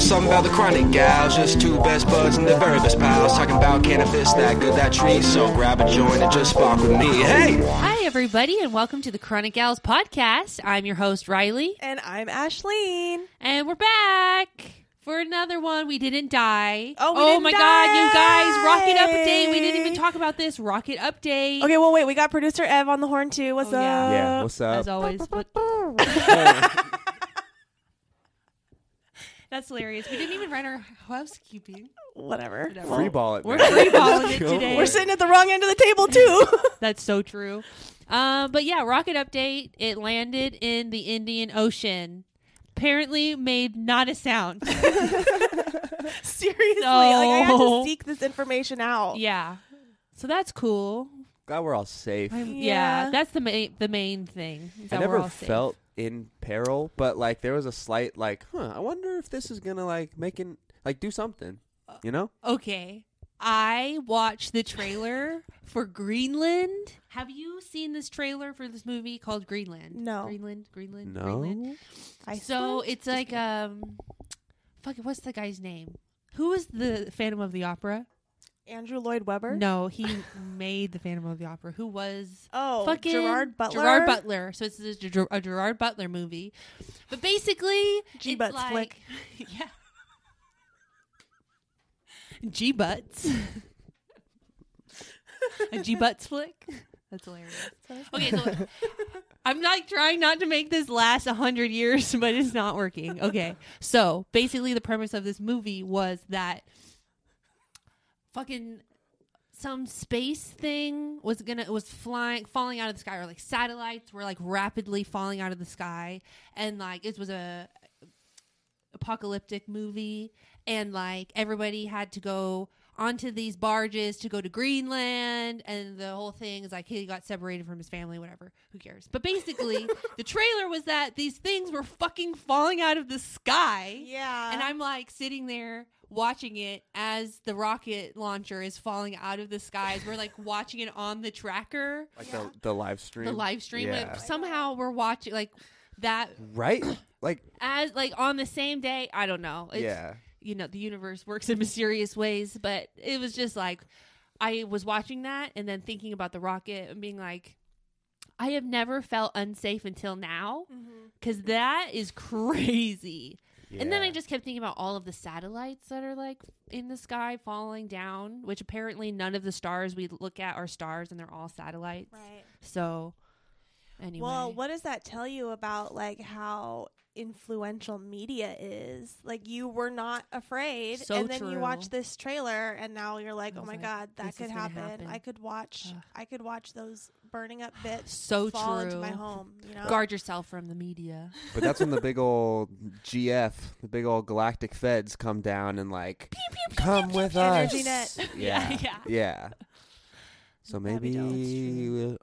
something about the chronic gals. Just two best buds and the very best pals. Talking about cannabis, that good, that tree. So grab a joint and just spark with me. Hey! Hi, everybody, and welcome to the Chronic Gals podcast. I'm your host, Riley, And I'm Ashleen. and we're back for another one. We didn't die. Oh, we oh didn't my God, you guys! die. Rocket update. We didn't even talk about this. Rocket update. Okay, well, wait, we got producer Ev on the horn too. What's Oh, up? yeah. Yeah, what's up? As always, but that's hilarious. We didn't even write our housekeeping. Whatever. Whatever. Free ball it. We're man. free balling it Go today. We're sitting at the wrong end of the table too. That's so true. Um, but yeah, rocket update. It landed in the Indian Ocean. Apparently, made not a sound. Seriously, like I had to seek this information out. yeah, so that's cool. Glad we're all safe. Yeah. Yeah. that's the main the main thing. I never all safe. felt in peril, but like there was a slight like, huh? I wonder if this is gonna like make it like do something. You know? Okay, I watched the trailer for Greenland. Have you seen this trailer for this movie called Greenland? No. Greenland, Greenland, Greenland. No. I So it's like um, fuck, it, what's the guy's name? Who was the Phantom of the Opera? Andrew Lloyd Webber. No, he made the Phantom of the Opera. Who was Oh, fucking Gerard Butler. Gerard Butler. So it's a, Ger- a Gerard Butler movie, but basically, G Butts like, flick. yeah, G butts, a G butts flick. That's hilarious. Okay, so I'm not trying not to make this last a hundred years, but it's not working. Okay, so basically, the premise of this movie was that fucking some space thing was gonna was flying falling out of the sky or like satellites were like rapidly falling out of the sky and like it was a apocalyptic movie and like everybody had to go onto these barges to go to Greenland and the whole thing is like he got separated from his family whatever who cares but basically the trailer was that these things were fucking falling out of the sky Yeah. and I'm like sitting there watching it as the rocket launcher is falling out of the skies. We're like watching it on the tracker, Like Yeah. the the live stream. the live stream. Yeah. But somehow we're watching like that right? Like as like on the same day. I don't know. It's, yeah. You know, the universe works in mysterious ways, but it was just like I was watching that and then thinking about the rocket and being like, I have never felt unsafe until now Mhm. because that is crazy. And then I just kept thinking about all of the satellites that are like in the sky falling down, which apparently none of the stars we look at are stars and they're all satellites. Right. So, anyway. Well, what does that tell you about like how influential media is? Like you were not afraid, So and then you watch this trailer, and now you're like, oh my like, god, that could happen. happen. I could watch. Ugh. I could watch those burning up bits so fall true. into my home. You know. Guard yourself from the media. But that's when the big old GF, the big old galactic feds come down and like come with us. Energy net. Yeah. Yeah, yeah. yeah. So maybe we,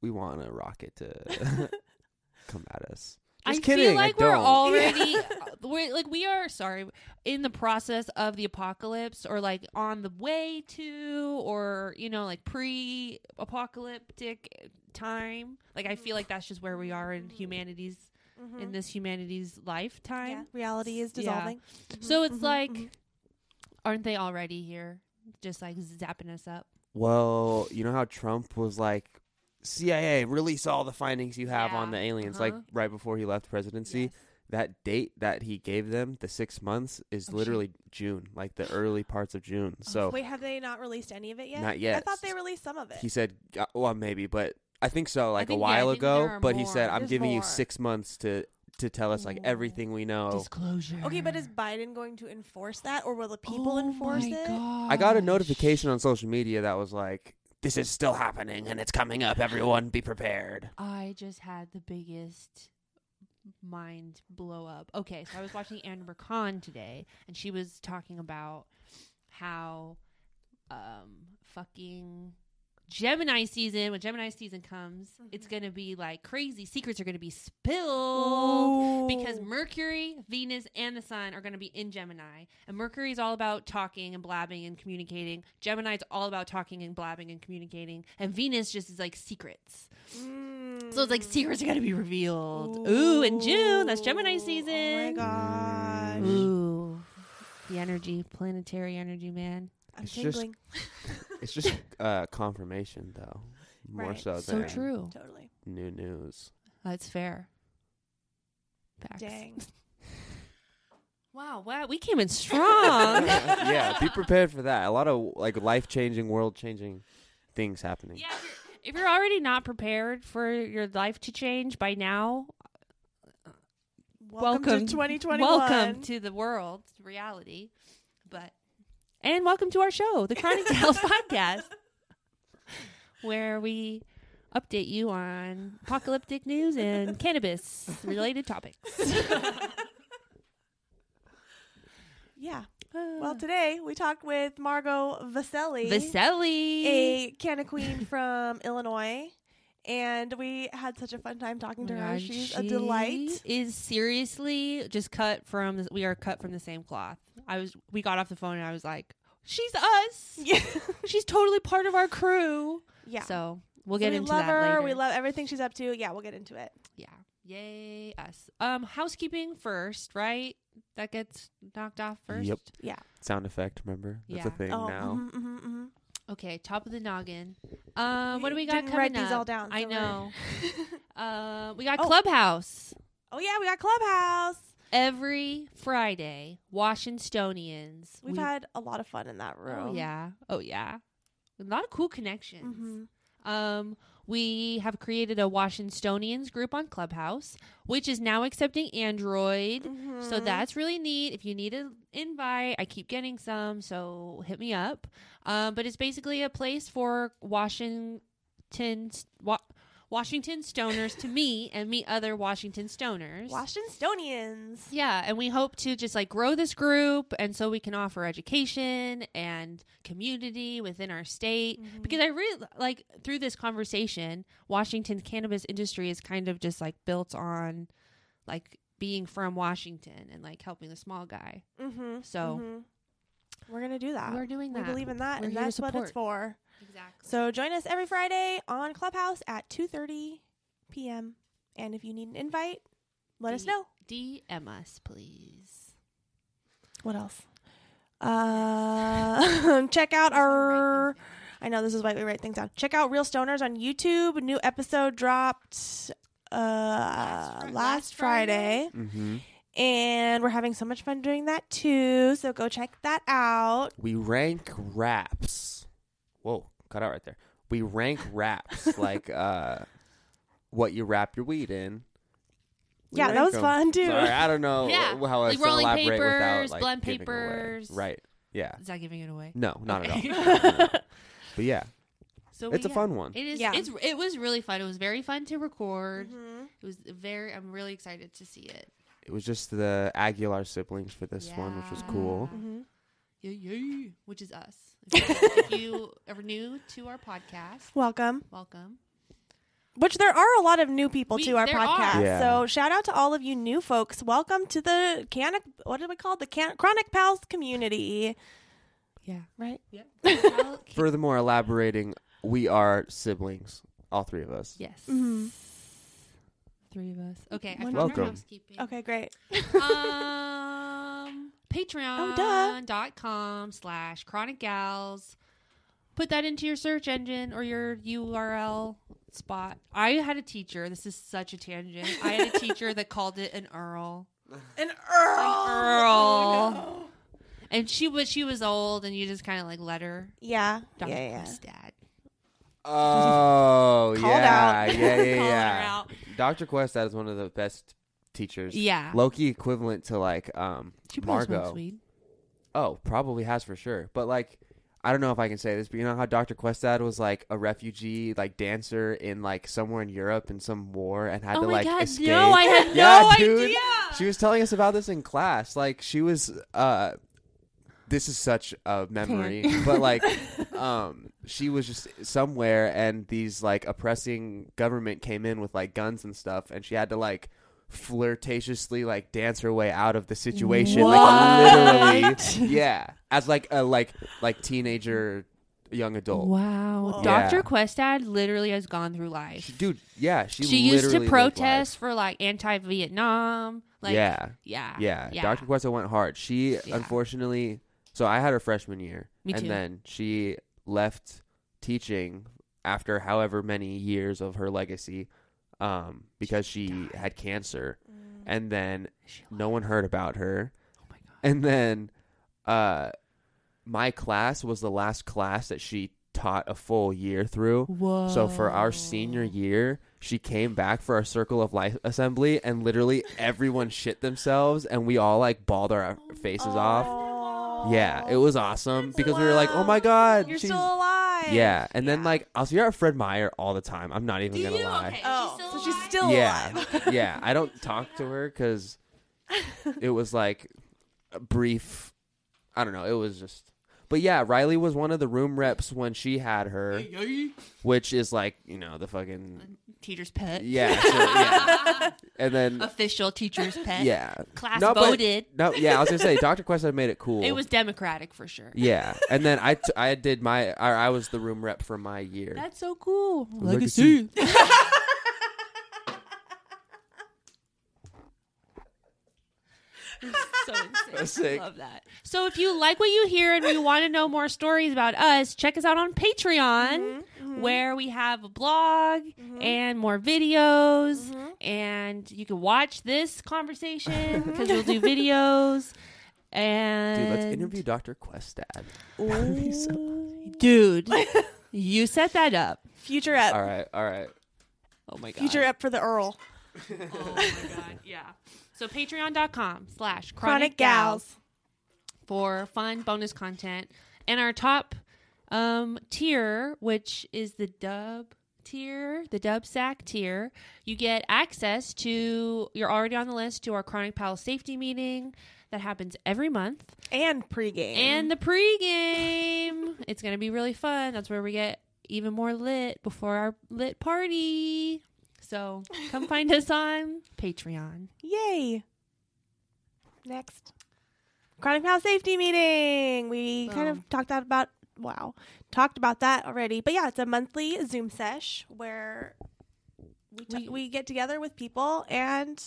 we want a rocket to come at us. I Just feel kidding, I like we're don't. already we're like we are sorry in the process of the apocalypse or like on the way to or you know like pre-apocalyptic time. Like I feel like that's just where we are in humanity's Mhm. in this humanity's lifetime. yeah, reality is Yeah. dissolving. Mhm, So it's mhm, like mhm. aren't they already here just like zapping us up? Well, you know how Trump was like, CIA, release all the findings you have on the aliens, uh-huh. like right before he left presidency. Yes. That date that he gave them, the six months, is Oh, literally June, like the early parts of June. So Wait, have they not released any of it yet? Not yet. I thought they released some of it. he said, uh, well, maybe, but I think so, like think- a while think there ago. are But he said. I'm There's giving you six months to to tell us like everything we know. Disclosure. okay, but is Biden going to enforce that, or will the people Oh enforce my it? I got a notification on social media that was like, this is still happening and it's coming up. Everyone be prepared. I just had the biggest mind blow up. Okay, so I was watching Amber Khan today, and she was talking about how um fucking Gemini season, when Gemini season comes, it's Mhm. going to be like crazy. Secrets are going to be spilled because Mercury, Venus, and the Sun are going to be in Gemini. And Mercury is all about talking and blabbing and communicating. Gemini is all about talking and blabbing and communicating. And Venus just is like secrets. So it's like Mm. secrets are going to be revealed. Ooh, in June, that's Gemini season. Oh my gosh. Ooh. The energy, planetary energy, man. I'm It's just- tingling. It's just uh, confirmation, though, more Right. so So than true. Totally. new news. That's fair. Facts. Dang. Wow, wow, we came in strong. yeah, be prepared for that. A lot of like life changing, world changing things happening. Yeah, if you're, if you're already not prepared for your life to change by now, Welcome, welcome, to 2021. welcome to the world reality. But and welcome to our show, the Chronic Tales podcast, where we update you on apocalyptic news and cannabis related topics. Yeah. Uh. Well, today we talked with Margot Vaselli, Vaselli. a canna queen from Illinois, and we had such a fun time talking to her. God, She's a delight. Is seriously just cut from. The, we are cut from the same cloth. I was. We got off the phone and I was like, "She's us. Yeah. She's totally part of our crew." yeah. So we'll So get we into love that her. later. We love everything she's up to. Yeah, we'll get into it. Yeah. Yay us. Um, housekeeping first, right? That gets knocked off first. Yep. Yeah. Sound effect, remember? That's a Yeah. thing Oh, now. mhm, mhm, mhm. Okay, top of the noggin. Um, what do we got Didn't coming write these all down, I know. uh, we got Oh. Clubhouse Oh yeah, we got Clubhouse. every Friday. Washingtonians. We've We- had a lot of fun in that room. Oh yeah. Oh yeah. A lot of cool connections. Mhm. Um, we have created a Washingtonians group on Clubhouse, which is now accepting Android. So Mhm. that's really neat. If you need an invite, I keep getting some, so hit me up. Um, but it's basically a place for Washington, wa- Washington stoners to meet and meet other Washington stoners. Washingtonians. Yeah, and we hope to just like grow this group and so we can offer education and community within our state Mhm. because I really like through this conversation, Washington's cannabis industry is kind of just like built on like being from Washington and like helping the small guy. Mm-hmm. So- Mhm. we're gonna do that. We're doing that. We believe in that, We're and that's what it's for. Exactly. So join us every Friday on Clubhouse at 2:30 p.m. And if you need an invite, let us know. DM us, please. What else? Uh, check out our. I know this is why we write things down. Check out Real Stoners on YouTube. A new episode dropped uh, last, Fri- last Friday? Friday. Mm-hmm. and we're having so much fun doing that too. So go check that out. We rank raps. Whoa, cut out right there. We rank raps like uh, what you wrap your weed in. We Yeah, that rank was 'em. fun too. Sorry, I don't know Yeah, how else like to rolling elaborate without like blend giving away. papers. Right. Yeah. Is that giving it away? No, not Okay. at all. but yeah, So it's a we- fun one. It is. Yeah. It's. It was really fun. It was very fun to record. Mhm. It was very. I'm really excited to see it. It was just the Aguilar siblings for this one, which was cool. Mhm. Yeah, yeah. Which is us. If you, if are new to our podcast, Welcome. welcome. Which there are a lot of new people We- to our podcast. Yeah. So shout out to all of you new folks. Welcome to the Canic what do we call it? The Can- Chronic Pals community. Yeah. Right? Yeah. Furthermore, elaborating, we are siblings, all three of us. yes. Mhm. Three of us. Okay. I found our Welcome. housekeeping. Okay, great. um, duh. Patreon.com slash Chronic Gals. Put that into your search engine or your URL spot. I had a teacher. This is such a tangent. I had a teacher that called it an Earl. An Earl. An Earl. And she was she was old, and you just kind of like let her. Yeah. Dr. Yeah, yeah. Questad. Oh, Called yeah, out. yeah, yeah, Call her yeah. Out. Dr. Questad is one of the best teachers. Yeah. Loki equivalent to like um She Margot. Oh, probably has for sure. But like I don't know if I can say this, but you know how Dr. Questad was like a refugee like dancer in like somewhere in Europe in some war and had oh to my like god! escape. No, I had Yeah, no dude. idea. She was telling us about this in class. Like she was uh this is such a memory, but like um she was just somewhere and these like oppressing government came in with like guns and stuff and she had to like flirtatiously like dance her way out of the situation like literally yeah as like a like like teenager young adult Wow, Whoa. Dr. Questad literally has gone through life. She- dude yeah she She, used to protest for like anti-Vietnam, Like, yeah, yeah, yeah, yeah. Dr. questad went hard. She Yeah. unfortunately, so I had her freshman year, Me and too. then she left teaching after however many years of her legacy, um, because she had cancer, and then no one heard about her, Oh my god. and then, uh, my class was the last class that she taught a full year through. Whoa. So for our senior year, she came back for our circle of life assembly, and literally everyone shit themselves, and we all like bawled our faces off. Aw. Yeah, it was awesome because we were like, "Oh my god, You're she's-" still alive. Yeah, and then like I'll see her at Fred Meyer all the time. I'm not even Do gonna you? lie. Okay. Oh, She's still so she's alive? still yeah, alive. yeah. I don't talk to her because it was like a brief. I don't know. It was just. But yeah, Riley was one of the room reps when she had her, which is like you know the fucking Teacher's pet. yeah, so, yeah. and then Official teacher's pet. yeah, Class No, but- voted. no, yeah. I was gonna say Dr. Quest had made it cool. It was democratic for sure. yeah, and then I t- I did my I, I was the room rep for my year. That's so cool. Legacy. so insane. Sick. Love that. So if you like what you hear and you want to know more stories about us, check us out on Patreon, mm-hmm, mm-hmm. where we have a blog mm-hmm. and more videos, and you can watch this conversation because we'll do videos. And Dude, let's interview Dr. Questad. dude. you set that up. Future ep. All right, all right. Oh my god. Future ep for the Earl. Oh my god. Yeah. So patreon.com slash Chronic Gals. for fun bonus content. And our top um, tier, which is the dub tier, the dub sack tier, you get access to, you're already on the list to our Chronic Pal safety meeting that happens every month. And pregame. And the pregame. It's going to be really fun. That's where we get even more lit before our lit party. So come find us on Patreon. Yay. Next. Chronic Pal safety meeting. We kind of talked out about wow. Talked about that already. But yeah, it's a monthly Zoom sesh where we t- We- we get together with people and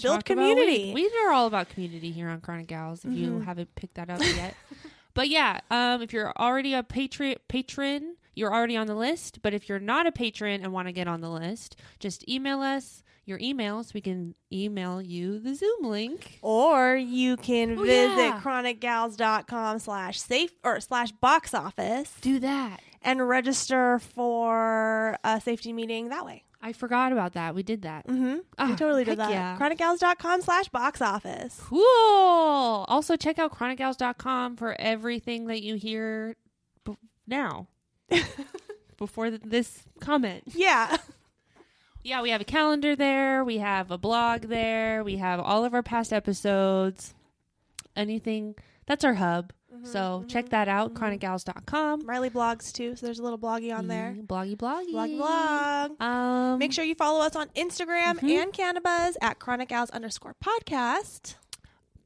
build community. We are all about community here on Chronic Gals. If you Mhm. haven't picked that up yet, but yeah, um, if you're already a patron, patron, you're already on the list. But if you're not a patron and want to get on the list, just email us your email so we can email you the Zoom link. Or you can Oh, visit yeah. chronicgals.com slash safe or slash box office Do that. and register for a safety meeting that way. I forgot about that. We did that. Mm-hmm. Ah, we totally did that. yeah. Chronicgals.com slash box office. Cool. Also, check out chronicgals.com for everything that you hear b- now. Before th- this comment. Yeah. Yeah, we have a calendar there. We have a blog there. We have all of our past episodes. Anything. That's our hub. so check that out, chronicgals.com. Riley blogs too, so there's a little bloggy on there. Mm, Bloggy bloggy. Blog blog. Um, Make sure you follow us on Instagram Mhm. and Cannabis at Chronic Gals underscore podcast.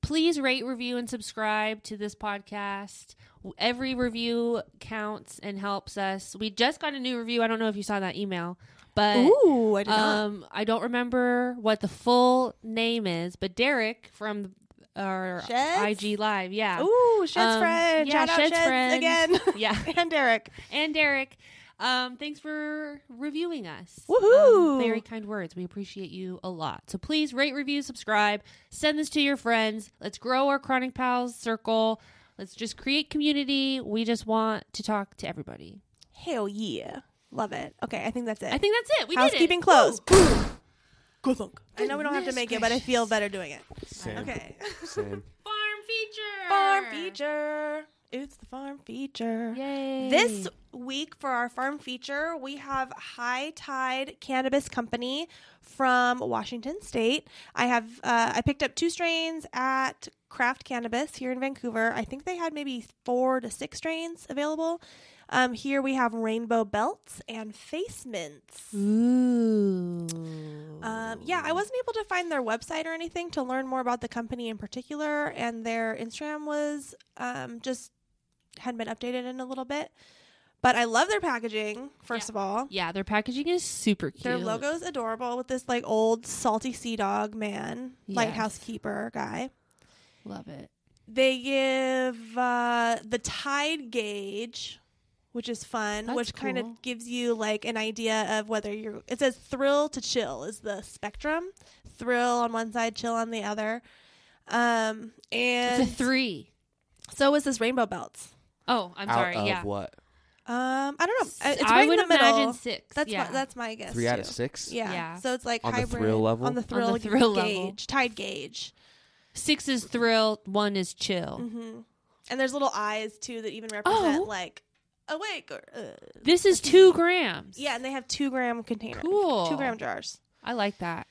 please rate, review, and subscribe to this podcast. Every review counts and helps us. We just got a new review. I don't know if you saw that email, but Ooh, I um, I don't remember what the full name is. But Derek from our Sheds? IG Live, yeah, Ooh, Shed's um, friend. yeah, Shout Shed's Shed's friend. again. yeah, and Derek. and Derek. Um, thanks for reviewing us. Woohoo. Um, very kind words. We appreciate you a lot. So please rate, review, subscribe, send this to your friends. Let's grow our Chronic Pals circle. Let's just create community. We just want to talk to everybody. Hell yeah. Love it. Okay, I think that's it. I think that's it. We Housekeeping did it. closed. Good thunk. I know we don't have to make it, but I feel better doing it. Same. Okay. Same. Farm feature. farm feature. It's the farm feature. Yay. This week for our farm feature, we have High Tide Cannabis Company from Washington State. I have uh, I picked up two strains at Craft Cannabis here in Vancouver. I think they had maybe four to six strains available. Um, here we have rainbow belts and face mints. Ooh. Um, yeah, I wasn't able to find their website or anything to learn more about the company in particular, and their Instagram was um, just hadn't been updated in a little bit. But I love their packaging. First Yeah. of all, Yeah, their packaging is super cute. their logo's adorable with this like old salty sea dog man, Yes. lighthouse keeper guy. Love it. They give uh, the tide gauge, which is fun, That's which kind of gives you like an idea of whether you're. It says thrill to chill is the spectrum. Thrill on one side, chill on the other. Um, and It's a three. so is this rainbow belts. Oh, I'm Out sorry. of yeah. what? Um, I don't know. It's I right would in the middle. imagine six. That's yeah. my, that's my guess. Three out too. of six. Yeah. Yeah. So it's like On the thrill level? on the On thrill, the thrill gauge, level. tide gauge. Six is thrill. One is chill. hmm And there's little eyes too that even represent Oh. like awake or uh, This is two grams. yeah, and they have two gram containers. Cool. two gram jars. I like that.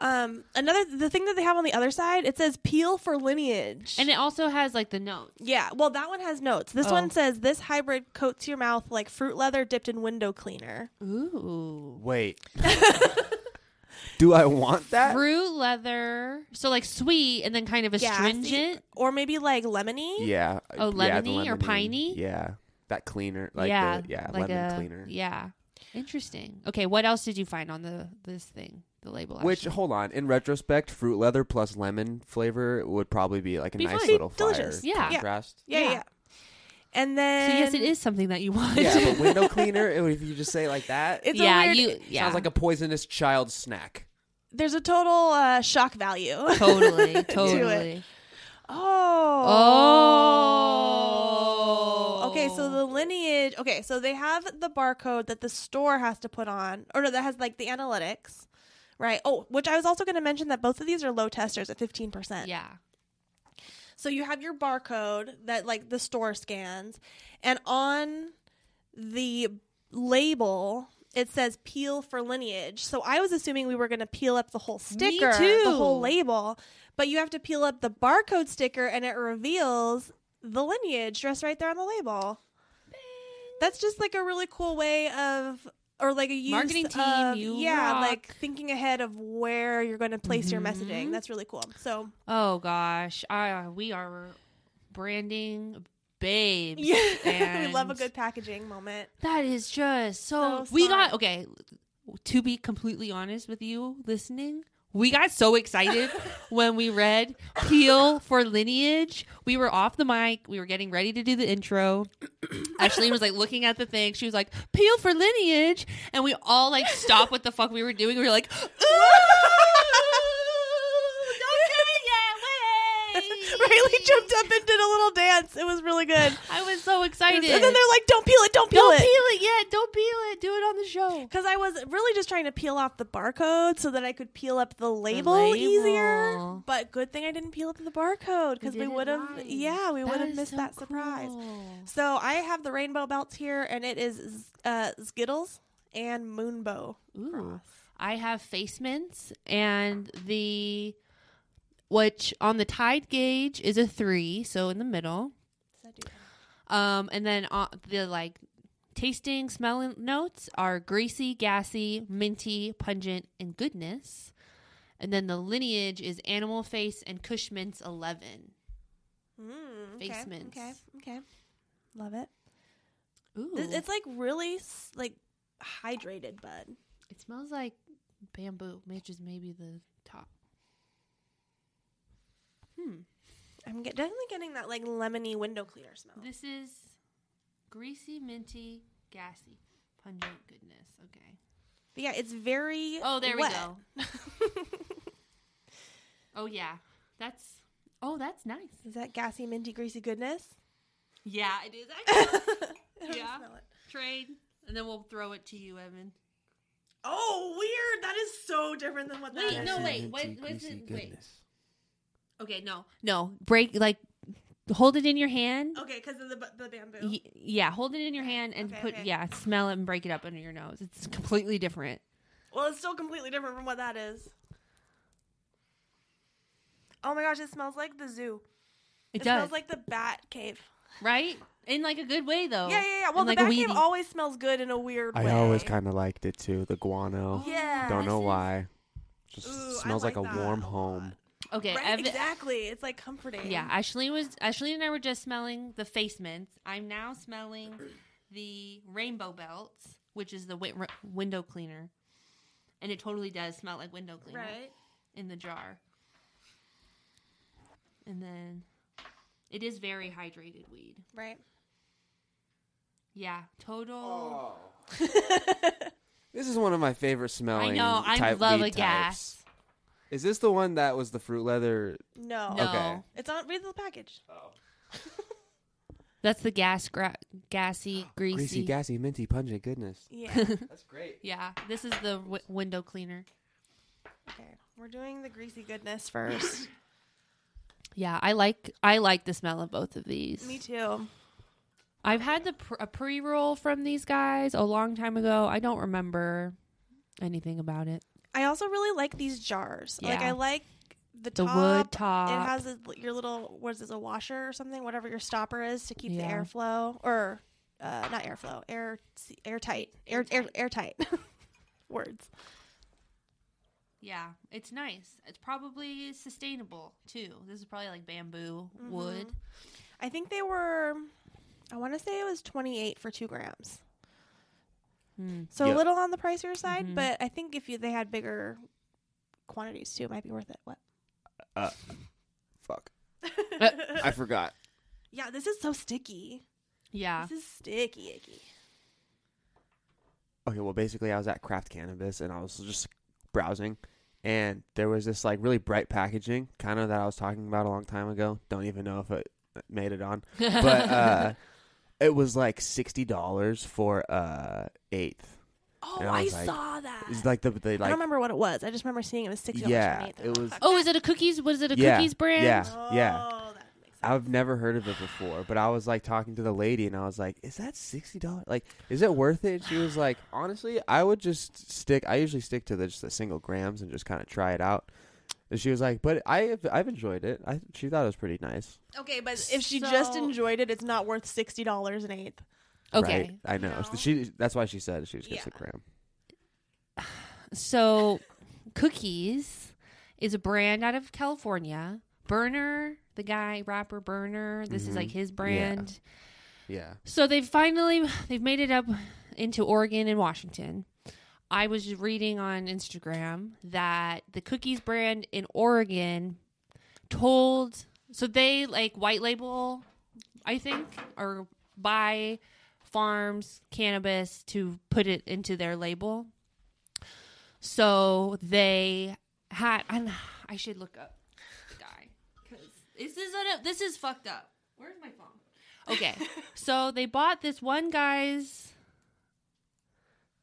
Um, another the thing that they have on the other side, it says peel for lineage, And it also has like the note. yeah, well that one has notes. This Oh. one says this hybrid coats your mouth like fruit leather dipped in window cleaner. Ooh. Wait. Do I want that? Fruit leather. So like sweet and then kind of Gassy. astringent. or maybe like lemony. Yeah. Oh, yeah, the lemony or piney? Yeah. That cleaner. Like yeah. The, yeah. like lemon a, cleaner. Yeah. Interesting. Okay, what else did you find on the this thing? The label. Which, actually? hold on. In retrospect, fruit leather plus lemon flavor would probably be like a Be nice fine. little Delicious. fire Yeah. Yeah. contrast. Yeah, yeah. Yeah. And So then yes, it is something that you want. Yeah, but window cleaner, if you just say it like that, It's yeah, weird, you yeah. sounds like a poisonous child snack. there's a total uh, shock value. totally, it. totally. Oh. Oh. Okay, so the lineage. Okay, so they have the barcode that the store has to put on, or no, that has like the analytics, right? Oh, which I was also going to mention that both of these are low testers at fifteen percent. Yeah. So you have your barcode that like the store scans, and on the label it says peel for lineage. So I was assuming we were going to peel up the whole sticker, the whole label, but you have to peel up the barcode sticker and it reveals the lineage just right there on the label. That's just like a really cool way of or like a use Marketing team, of- you yeah, rock. like thinking ahead of where you're going to place your Mhm. messaging. That's really cool. So Oh gosh, I, we are branding babes. yeah, we love a good packaging moment. That is just so. So we got okay. To be completely honest with you, listening, we got so excited when we read "Peel for Lineage." We were off the mic. We were getting ready to do the intro. Ashley was like looking at the thing. She was like, "Peel for Lineage," and we all like stopped what the fuck we were doing. We were like, "Ooh, Riley jumped up and did a little dance. It was really good. I was so excited. And then they're like, "Don't peel it, don't peel it. don't peel it yet. Don't peel it. Do it on the show. Because I was really just trying to peel off the barcode so that I could peel up the label, easier. label. But good thing I didn't peel up the barcode because we would have, right. yeah, we would have missed so that surprise. So I have the rainbow belts here, and it is uh, Zkittlez and Moonbow. Ooh. I have face mints and the which on the tide gauge is a three, so in the middle. Um, and then uh, the like tasting, smelling notes are greasy, gassy, minty, pungent, and goodness. And then the lineage is animal face and Kush mints eleven. Mm, okay, Face mints. Okay, okay, love it. Ooh, It's like really like hydrated, bud. it smells like bamboo, which is maybe the top. Hmm. I'm get- definitely getting that like lemony window cleaner smell. This is greasy, minty, gassy, pungent goodness. Okay. But yeah, it's very. Oh, there wet. we go. Oh yeah, that's. Oh, that's nice. Is that gassy, minty, greasy goodness? Yeah, it is I actually. Yeah. smell it. Trade, and then we'll throw it to you, Evan. Oh, weird! That is so different than what that Wait, is. no, Gassy, wait, minty, what- what's greasy it- wait. Goodness. Okay, no, no. Break like, hold it in your hand. Okay, because of the bu- the bamboo. Y- yeah, hold it in your hand and Okay, put okay. yeah, smell it and break it up under your nose. It's completely different. Well, it's still completely different from what that is. Oh my gosh, it smells like the zoo. It, It, does, smells like the bat cave. right? In like a good way though. Yeah, yeah, yeah. Well, In, the like, a bat cave weedy- always smells good in a weird way. I always kind of liked it too. The guano. Oh, yeah. Don't know why. Just Ooh, I smells like, like a that warm a lot. home. Okay, Right, Evan, exactly. It's like comforting. Yeah, Ashley was Ashley and I were just smelling the face mints. I'm now smelling the Rainbow Belts, which is the wi- window cleaner, and it totally does smell like window cleaner in the jar. And then it is very hydrated weed. Right. Yeah, total. Oh. This is one of my favorite smelling. I know. I type love weed a gas. Types. Is this the one that was the fruit leather? No. No, Okay. It's on. Read the package. Oh. That's the gas, gra- gassy, greasy. Greasy, gassy, minty, pungent goodness. Yeah. That's great. Yeah, this is the w- window cleaner. okay. We're doing the greasy goodness first. Yeah, I like I like the smell of both of these. Me too. I've had the pr- a pre roll from these guys a long time ago. I don't remember anything about it. I also really like these jars. Like I like the, The top. wood top. It has a, your little what is this a washer or something? Whatever your stopper is to keep Yeah. the airflow or uh, not airflow, air airtight, air air airtight. Words. Yeah, it's nice. It's probably sustainable too. This is probably like bamboo wood. I think they were. I want to say it was twenty eight for two grams. Hmm. So Yep. a little on the pricier side, Mhm. but I think if you they had bigger quantities too, it might be worth it. What? Uh, fuck. I forgot. Yeah, this is so sticky. Yeah. This is sticky icky. Okay, well, basically, I was at Craft Cannabis and I was just browsing, and there was this like really bright packaging, kind of that I was talking about a long time ago. Don't even know if it made it on, but uh, it was like sixty dollars for uh eighth. Oh, And I I, was like- saw that. It's like the they I like don't remember what it was. I just remember seeing it was sixty dollars. yeah, it was. oh, is it a cookies? Was it a Yeah, cookies brand? yeah. Oh, yeah. that makes sense. I've never heard of it before, but I was like talking to the lady and I was like, "Is that sixty dollars? Like, is it worth it?" And she was like, "Honestly, I would just stick. I usually stick to the, just the single grams and just kind of try it out." And she was like, "But I, I've enjoyed it. I, she thought it was pretty nice." Okay, but if she just enjoyed it, it's not worth sixty dollars an eighth. Okay. right? I know. No. She. That's why she said she was just Yeah. a gram. So, Cookies is a brand out of California. Berner, the guy rapper Berner, this is like Mhm. his brand. Yeah. So they've finally they've made it up into Oregon and Washington. I was reading on Instagram that the Cookies brand in Oregon told so they like white label, I think, or buy farms cannabis to put it into their label. So they had and I should look up the guy cuz this is a, this is fucked up. Where's my phone? Okay. so they bought this one guy's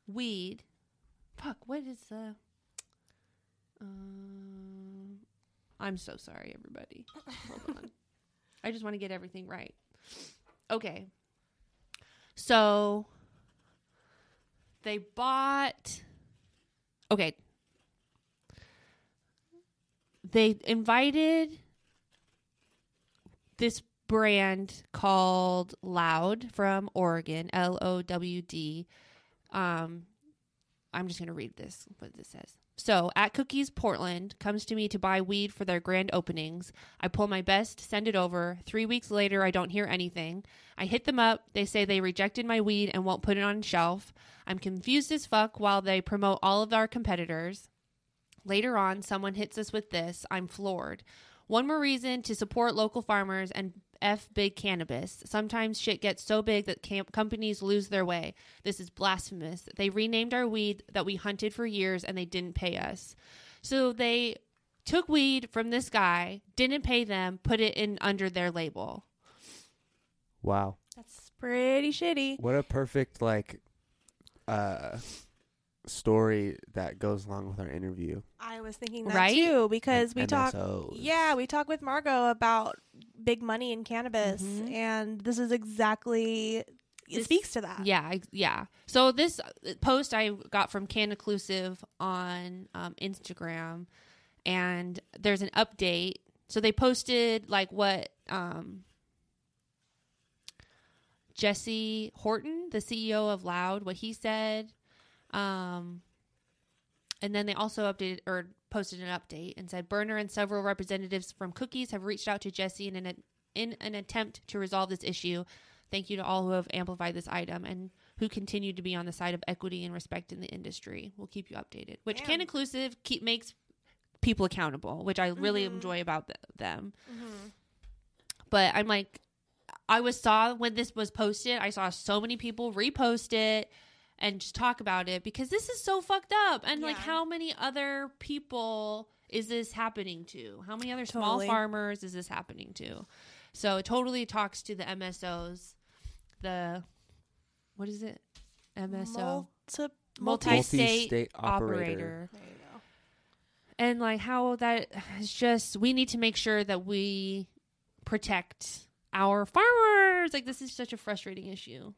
weed. Fuck, what is the um I'm so sorry everybody. Hold on. I just want to get everything right. Okay. So they bought Okay. They invited this brand called LOWD from Oregon, L O W D. Um, I'm just going to read this, what this says. So, at Cookies Portland comes to me to buy weed for their grand openings. I pull my best, send it over. Three weeks later, I don't hear anything. I hit them up. They say they rejected my weed and won't put it on shelf. I'm confused as fuck while they promote all of our competitors. Later on, someone hits us with this. I'm floored. One more reason to support local farmers and F big cannabis. Sometimes shit gets so big that camp companies lose their way. This is blasphemous. They renamed our weed that we hunted for years and they didn't pay us. So they took weed from this guy, didn't pay them, put it in under their label. Wow. That's pretty shitty. What a perfect like uh story that goes along with our interview. I was thinking that Right? too because And we talk. MSOs. Yeah, we talk with Margot about big money in cannabis, Mhm. and this is exactly it This- speaks to that. Yeah, yeah. So this uh, post I got from Cannaclusive on um, Instagram, and there's an update. So they posted like what um, Jesse Horton, the CEO of LOWD, what he said, um, and then they also updated or posted an update and said Berner and several representatives from Cookies have reached out to Jesse in an in an attempt to resolve this issue. Thank you to all who have amplified this item and who continue to be on the side of equity and respect in the industry. We'll keep you updated. Which Damn. Cannaclusive keep makes people accountable, which I really Mhm. enjoy about th- them. Mm-hmm. But I'm like, I was saw when this was posted, I saw so many people repost it and just talk about it because this is so fucked up. And like, how many other people is this happening to? How many other small Totally. farmers is this happening to? So it totally talks to the MSOs, the what is it? MSO, Multi- multi-state Multi-state operator. operator There you go. and like how that is just we need to make sure that we protect our farmers like this is such a frustrating issue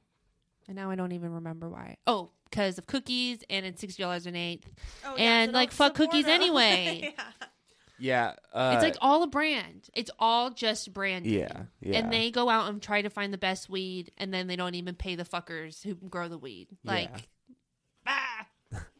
and now i don't even remember why oh because of cookies and it's $60 an eighth Oh, And, so like, fuck cookies them. anyway. yeah. Yeah, uh, it's like all a brand it's all just brand. yeah, yeah. and they go out and try to find the best weed and then they don't even pay the fuckers who grow the weed like ah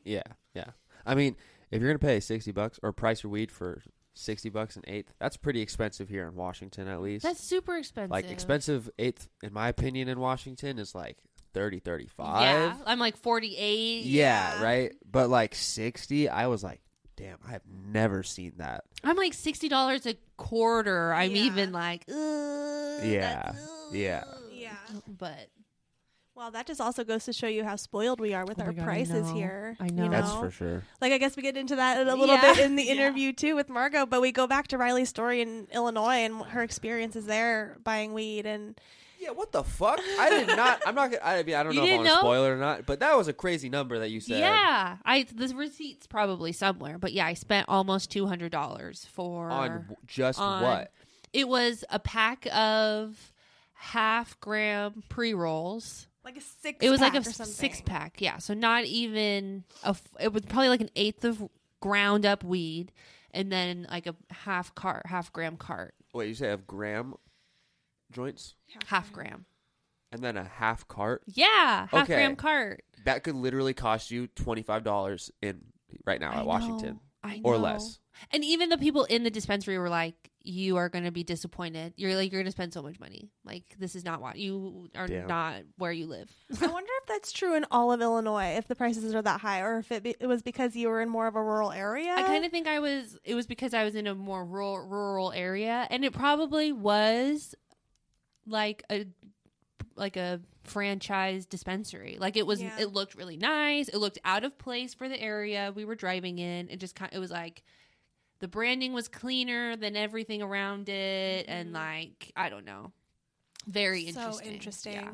Yeah, yeah. I mean, if you're gonna pay sixty bucks or price your weed for sixty bucks an eighth, that's pretty expensive here in Washington, at least. that's super expensive like expensive eighth, in my opinion, in Washington is like 30 35 yeah i'm like 48 Yeah, Yeah. right. But like sixty, I was like, damn, I have never seen that. I'm like sixty dollars a quarter. I'm Yeah. even like, Ugh, Yeah. that's- Yeah. Yeah. But Well, that just also goes to show you how spoiled we are with Oh our God, prices know. here. I you know. That's for sure. Like I guess we get into that a little Yeah. bit in the Yeah. interview too with Margot, but we go back to Riley's story in Illinois and her experiences there buying weed and Yeah, what the fuck? I did not. I'm not. gonna I mean, I don't You know if I didn't want to know? spoil it or not, but that was a crazy number that you said. yeah, I the receipt's probably somewhere. But yeah, I spent almost two hundred dollars for On w- just on- what? It was a pack of half gram pre rolls. like a six. It was like a pack or something. six pack. Yeah, so not even a. f- It was probably like an eighth of ground up weed, and then like a half cart, half gram cart, Wait, you say of gram joints, half gram. and then a half cart. Yeah, half Okay. gram cart. That could literally cost you twenty five dollars in right now I at Washington, know, I or know. less. And even the people in the dispensary were like, "You are going to be disappointed. You're like, you're going to spend so much money. Like, this is not what you are Damn. not where you live." I wonder if that's true in all of Illinois, if the prices are that high, or if it, be, it was because you were in more of a rural area. I kind of think I was. It was because I was in a more rural rural area, and it probably was like a like a franchise dispensary. Like it was. Yeah. It looked really nice. It looked out of place for the area we were driving in. It just kind. It was like the branding was cleaner than everything around it, and Mhm. like I don't know. Very so interesting. interesting. Yeah.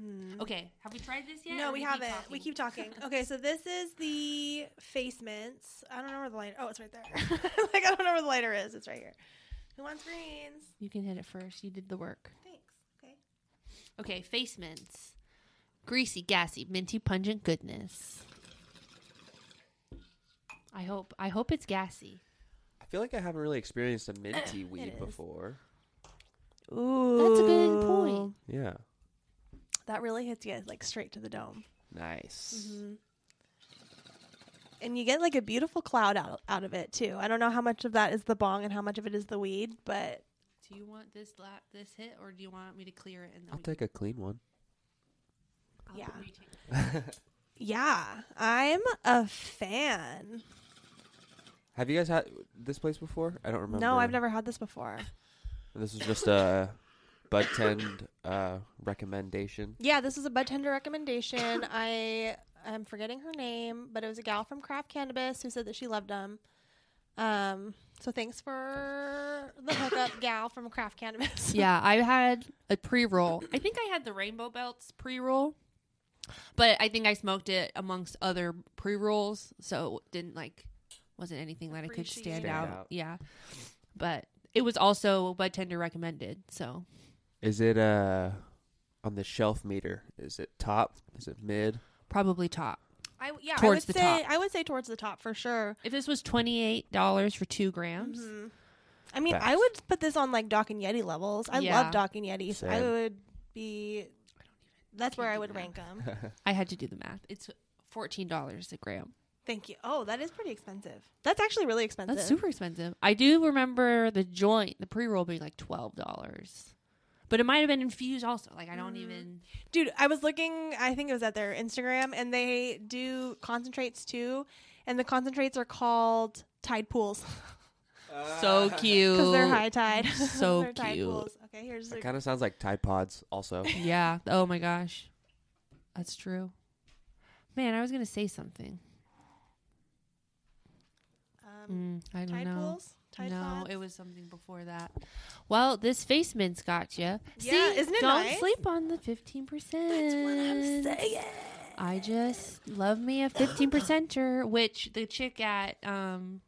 Hmm. Okay, have we tried this yet? No, or we haven't. talking? we keep talking. Okay, so this is the face mints. I don't know where the lighter. Oh, it's right there. like I don't know where the lighter is. It's right here. Who wants greens? You can hit it first. You did the work. Thanks. Okay. Okay, face mints. Greasy, gassy, minty, pungent goodness. I hope. I hope it's gassy. I feel like I haven't really experienced a minty weed is. before. Ooh, That's a good point. Yeah, That really hits you like straight to the dome. nice. Mhm. And you get like a beautiful cloud out out of it too. I don't know how much of that is the bong and how much of it is the weed, but Do you want this lap, this hit, or do you want me to clear it and then I'll we take a clean one. I'll Yeah. yeah, I'm a fan. Have you guys had this place before? I don't remember. No, I've never had this before. This is just a bud tend uh, recommendation. Yeah, this is a bud tender recommendation. I I'm forgetting her name, but it was a gal from Craft Cannabis who said that she loved them. Um, so thanks for the hookup, gal from Craft Cannabis. yeah, I had a pre roll. I think I had the Rainbow Belts pre roll, but I think I smoked it amongst other pre rolls, so it didn't like wasn't anything that I could Appreciate stand it. out. Stand out. Yeah, but it was also bud tender recommended. So Is it uh on the shelf meter? Is it top? Is it mid? Probably top. I yeah, I Towards would the say top. I would say towards the top for sure. If this was twenty eight dollars for two grams, Mhm. I mean, I would put this on like Doc and Yeti levels. I Yeah. love Doc and Yeti. So I Same. would be. That's where I would rank them. I had to do the math. It's fourteen dollars a gram. Thank you. Oh, that is pretty expensive. That's actually really expensive. That's super expensive. I do remember the joint, the pre roll being like twelve dollars, but it might have been infused also. Like I don't Mm. even. Dude, I was looking, I think it was at their Instagram, and they do concentrates too. And the concentrates are called Tide Pools So cute. because they're high tide. So They're Tide cute. Pools. Okay, here's It kind of sounds like Tide Pods, also. Yeah. Oh my gosh, that's true. Man, I was gonna say something. um, Mm, I don't Tide know. Pools. Tide no, Pods? it was something before that. Well, this face mint's got you. Yeah, isn't it Don't nice? sleep on the fifteen percent. I just love me a fifteen percenter, which the chick at um,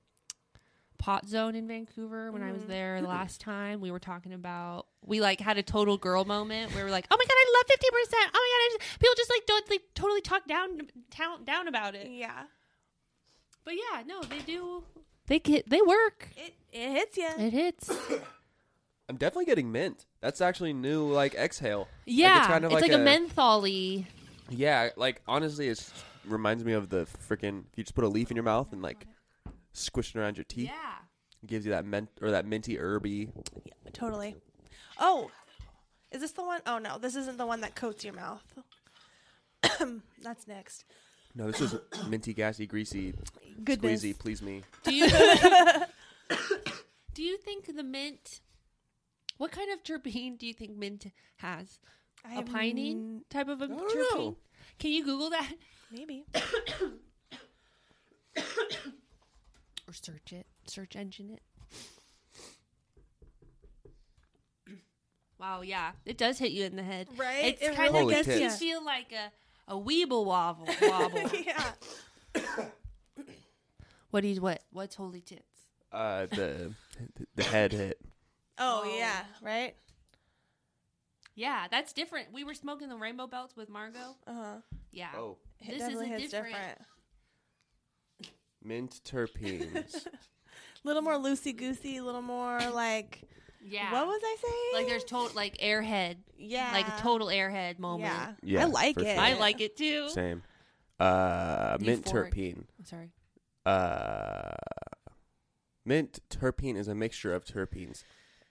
Pot Zone in Vancouver when I was Mhm. there the last time, we were talking about. We like had a total girl moment where we're like, "Oh my god, I love fifteen percent! Oh my god, I just, people just like don't like totally talk down down down about it." Yeah, But yeah, no, they do. They get they work. it it hits you. It hits. I'm definitely getting mint. That's actually new, like exhale. Yeah, it's, kind of like, like a, a- mentholy. Yeah, like honestly, it reminds me of the freaking. If You just put a leaf in your mouth and like squish it around your teeth. Yeah. It gives you that mint or that minty herby. Yeah, totally. Oh, is this the one? Oh no, this isn't the one that coats your mouth. That's next. No, this is minty, gassy, greasy, Goodness. squeezy. Please me. Do you do you think the mint? What kind of terpene do you think mint has? I A have pinene type of a I don't terpene? know. Can you Google that Maybe. or search it? Search engine it. Wow, yeah, it does hit you in the head. Right? It's It kind really of makes does. you feel like a a weeble wobble. wobble. yeah. what do you what? What's holy tits? Uh, the the head hit. Oh, Oh. yeah. Right. Yeah, that's different. We were smoking the rainbow belts with Margot. Uh huh. Yeah. Oh, It This definitely isn't hits different. different. mint terpenes. A little more loosey goosey. A little more like. Yeah. What was I saying? like there's total like airhead, Yeah. like a total airhead moment. Yeah. Yeah, I like for it. sure. I like it too. Same. Uh, mint Euphoric. terpene. I'm sorry. Uh, mint terpene is a mixture of terpenes.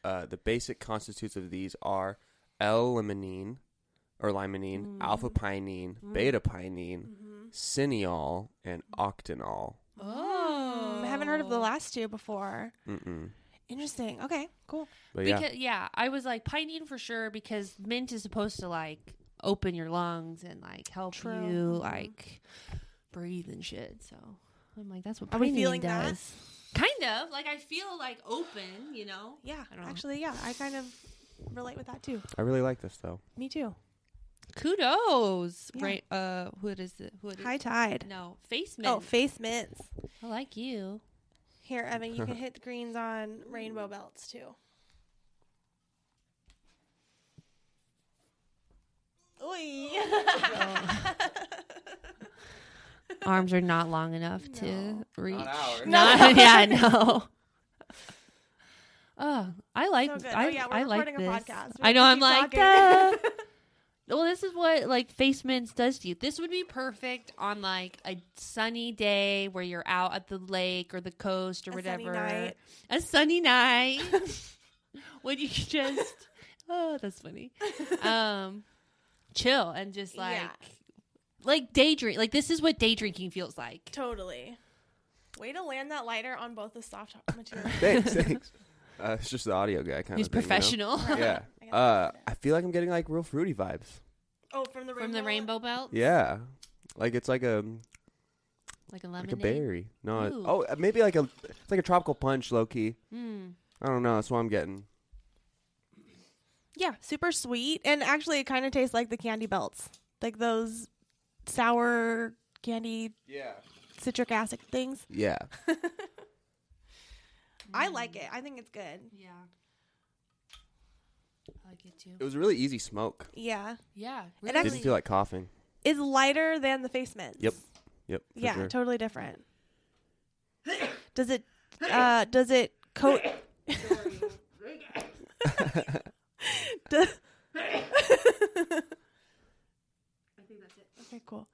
Uh, the basic constituents of these are L-limonene or limonene, Mm. alpha pinene, Mm. beta pinene, Mhm. cineol, and octanol. Oh, Mm, I haven't heard of the last two before. Mm-mm. Interesting. Okay. Cool. But yeah, Because yeah. I was like pinene for sure because mint is supposed to like open your lungs and like help True. you Mhm. like breathe and shit. So I'm like, that's what Are we pinene feeling that? does. Kind of like I feel like open, you know. Yeah. I don't know. Actually, yeah. I kind of relate with that too. I really like this though. Me too. Kudos, Yeah. right? Uh, what is it? What is High tide. No, face mint. Oh, face mints. I like you. Here, Evan, you can hit the greens on rainbow belts too. Oy. Arms are not long enough to No. reach. ours. Not- yeah, no. Oh, I like. So good. Oh, I, yeah, we're I like recording a this. podcast. We I know. to I'm keep like. talking. "Duh." well, this is what like face mints does to you. This would be perfect on like a sunny day where you're out at the lake or the coast or A whatever. sunny night. A sunny night. when you just oh, that's funny. Um, chill and just like Yeah. like daydream. Like this is what day drinking feels like. Totally. Way to land that lighter on both the soft material. Thanks, thanks. Uh, it's just the audio guy kind He's of thing. you know? professional. Yeah. I guess Uh, I feel like I'm getting like real fruity vibes. Oh, from the rainbow. From the rainbow belt, Yeah. Like it's like a like a like lemonade. a berry. No, it- Ooh. oh, uh, maybe like a it's like a tropical punch, low key. Mm. I don't know. That's what I'm getting. Yeah, super sweet, and actually, it kind of tastes like the candy belts, like those sour candy Yeah. citric acid things. Yeah. I like it. I think it's good. Yeah. I like it too. It was a really easy smoke. Yeah, Yeah. It Really. actually- Didn't feel like coughing. it's lighter than the face mints. Yep. Yep. yeah, sure. totally different. Does it? Uh, does it coat? Does- okay, cool.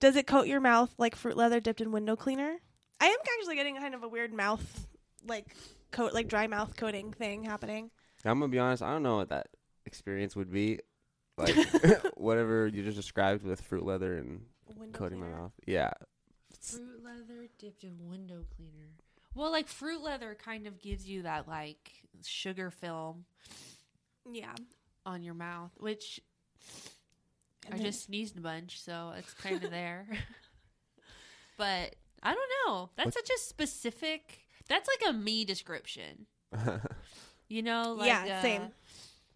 Does it coat your mouth like fruit leather dipped in window cleaner? I am actually getting kind of a weird mouth, like coat, like dry mouth coating thing happening. I'm gonna be honest. I don't know what that experience would be. Like whatever you just described with fruit leather and Window coating my mouth. Yeah. Fruit leather dipped in window cleaner. Well, like fruit leather kind of gives you that like sugar film Yeah. on your mouth, which And I then- just sneezed a bunch, so it's kind of there. but I don't know. That's What- such a specific. That's like a me description. You know, like yeah, uh, same.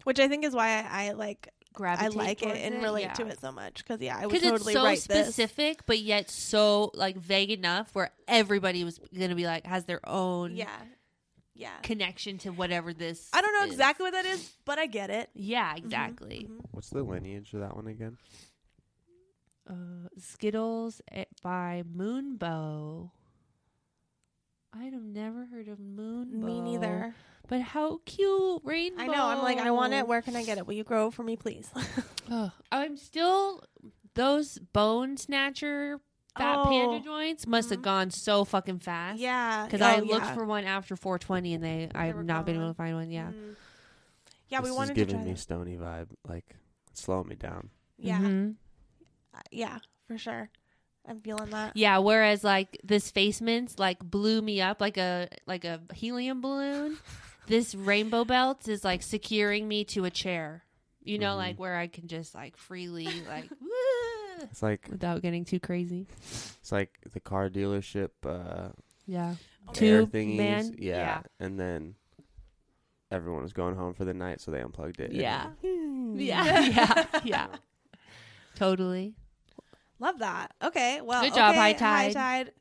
Which I think is why I, I like I like it and it, relate yeah. to it so much because yeah, I would because totally it's so write this. specific, but yet so like vague enough where everybody was gonna be like has their own Yeah, yeah. connection to whatever this. I don't know is. exactly what that is, but I get it. Yeah, exactly. Mhm. What's the lineage of that one again? Uh, Zkittlez eh, by Moonbow. I'd have never heard of Moonbow. Me neither. But how cute, Rainbow. I know. I'm like, I want it. Where can I get it? Will you grow for me, please? Ugh, I'm still those bone snatcher fat Oh. panda joints must have Mhm. gone so fucking fast. yeah, Because Oh, I looked yeah. for one after 420 and they I've were not been able gone. to find one. Yeah. Mm. Yeah, this we wanted is to giving try me that. stony vibe. Like it's slowing me down. Yeah, Mhm. Uh, yeah, for sure. I'm feeling that. Yeah. Whereas like this face mints like blew me up like a like a helium balloon. this rainbow belt is like securing me to a chair. You know, Mhm. like where I can just like freely like It's like without getting too crazy. it's like the car dealership uh Yeah. Air thingies. man? Yeah. Yeah. And then everyone was going home for the night, so they unplugged it. Yeah. Yeah. yeah. Yeah. Totally. Love that. Okay, well, Good job, okay, High Tide. High Tide.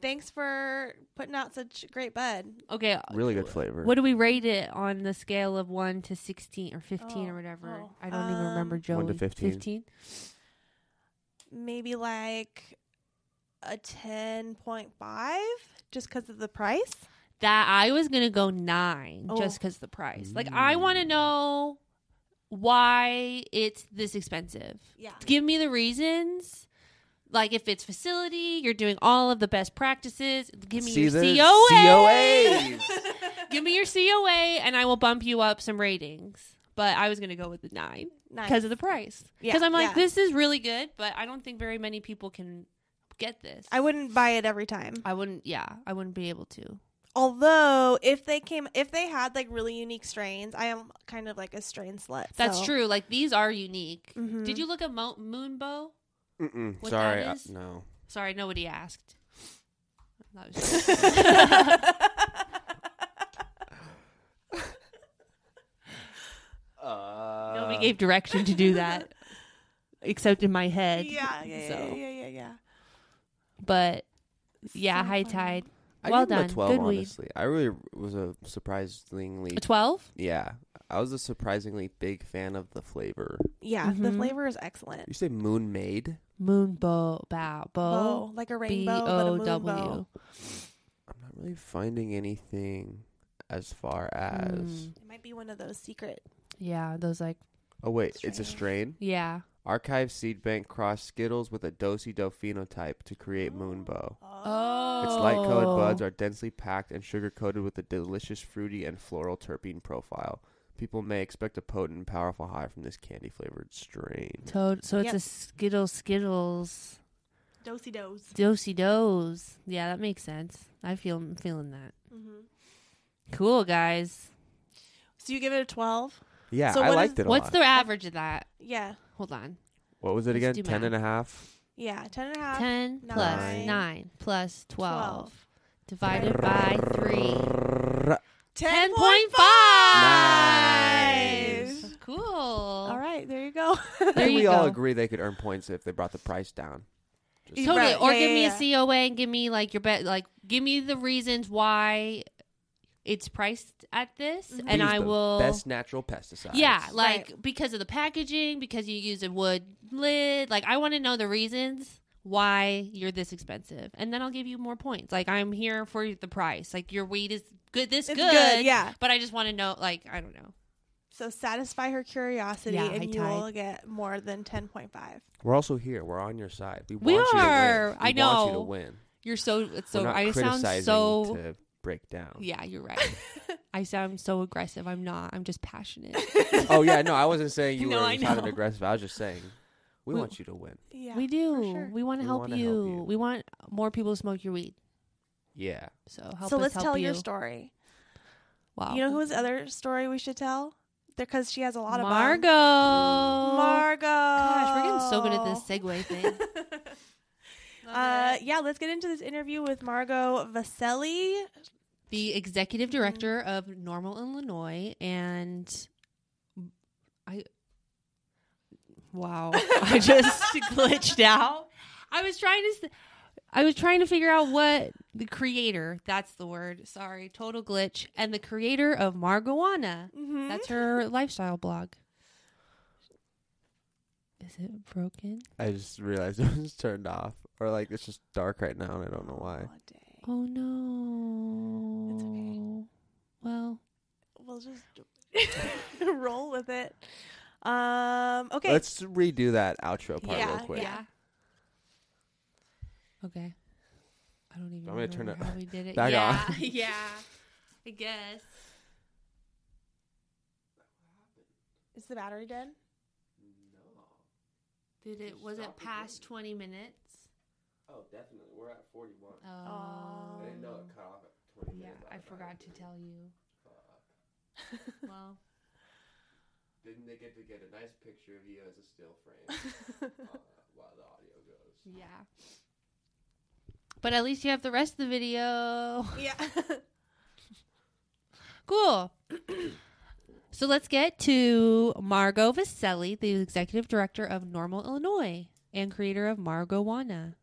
Thanks for putting out such great bud. Okay. Really good flavor. What do we rate it on the scale of one to sixteen or fifteen Oh, or whatever? oh, I don't even remember um, Joey. One to 15. Fifteen. Maybe like a ten point five, just because of the price. That I was gonna go nine Oh. just because the price. Like I want to know why it's this expensive. Yeah. Give me the reasons. Like if it's facility, you're doing all of the best practices. Give me See your the COA. COAs. Give me your COA, and I will bump you up some ratings. But I was gonna go with the nine Nice. because of the price. Yeah, Because I'm like, yeah. this is really good, but I don't think very many people can get this. I wouldn't buy it every time. I wouldn't. Yeah, I wouldn't be able to. Although, if they came, if they had like really unique strains, I am kind of like a strain slut. That's so- true. Like these are unique. Mhm. Did you look at Mo- Moonbow? Mm-mm. What Sorry. that uh, is? no. Sorry, nobody asked. That was Uh, nobody gave direction to do that, except in my head. yeah, yeah, So, yeah, yeah, yeah, yeah. but yeah, So high funny. tide. I well give done. A 12, Good weed. honestly. I really was a surprisingly A twelve. yeah. I was a surprisingly big fan of the flavor. Yeah, the Mhm. flavor is excellent. You say Moon made? Moonbow bow bow. Bow, like a B rainbow, but a O moon W. bow. I'm not really finding anything as far as. Mm. It might be one of those secret. Yeah, those like Oh wait, it's a Strain. strain. yeah. Archive Seed Bank cross Zkittlez with a Do-Si-Do phenotype to create Moonbow. Oh, Its light colored buds are densely packed and sugar coated with a delicious fruity and floral terpene profile. People may expect a potent and powerful high from this candy flavored strain. Toad. So it's Yep. a Zkittlez Zkittlez Dosey dos. Do-Si-Dos. Yeah, that makes sense. I feel I'm feeling that. Mm-hmm. Cool guys. So you give it a twelve? Yeah, So I what liked is- it a What's lot. the average of that? Yeah, Hold on. what was it let's again? do Ten math. and a half. yeah, ten and a half. 10 plus nine, 9 plus 12, 12. divided by 3. Ten 10.5. I think you we all agree they could earn points if they brought the price down. Just- Totally. Right, Or yeah, give yeah, me yeah. a COA and give me like your bet like give me the reasons why it's priced at this Mhm. and Use I the will best natural pesticides. Yeah, like Right. because of the packaging, because you use a wood lid. Like I want to know the reasons why you're this expensive, and then I'll give you more points. Like I'm here for the price. Like your weed is good, this It's good, good, yeah. But I just want to know, like I don't know. So satisfy her curiosity, Yeah, and you will get more than ten point five. We're also here. We're on your side. We, We want you to are. win. I We want you to know. win. You're so it's so We're not I sound criticizing so to break down. Yeah, you're right. I sound so aggressive. I'm not. I'm just passionate. oh yeah, no, I wasn't saying you No, were I sounding aggressive. I was just saying we, We- want you to win. Yeah, we for do. sure. We want to help, you. help you. We want more people to smoke your weed. Yeah. So help so us let's help tell you. your story. Wow. You know whose other story we should tell? Because she has a lot of Margot. Margot. Gosh, we're getting so good at this segue thing. Uh, yeah, let's get into this interview with Margot Vaselli. the executive director of NORML Illinois, and I. Wow, I just glitched out. I was trying to. S- I was trying to figure out what the creator, that's the word, sorry, total glitch, and the creator of Margoana. Mhm. That's her lifestyle blog. Is it broken? I just realized it was turned off, or like it's just dark right now, and I don't know why. Oh. Oh no. It's okay. Well, We'll just roll with it. Um, okay. Let's redo that outro part Yeah, real quick. yeah. Okay. I don't even I'm gonna turn it how we did it. back yeah, on. yeah. I guess. Is the battery dead? No. Did it was it past 20 minutes? Oh, definitely. We're at 41. Oh. I didn't know it cut off at 20 Yeah, minutes. I forgot to tell you. Well, Didn't they get to get a nice picture of you as a still frame uh, while the audio goes? yeah. But at least you have the rest of the video. Yeah. Cool. so let's get to Margot Vaselli, the executive director of NORML Illinois and creator of Margowana.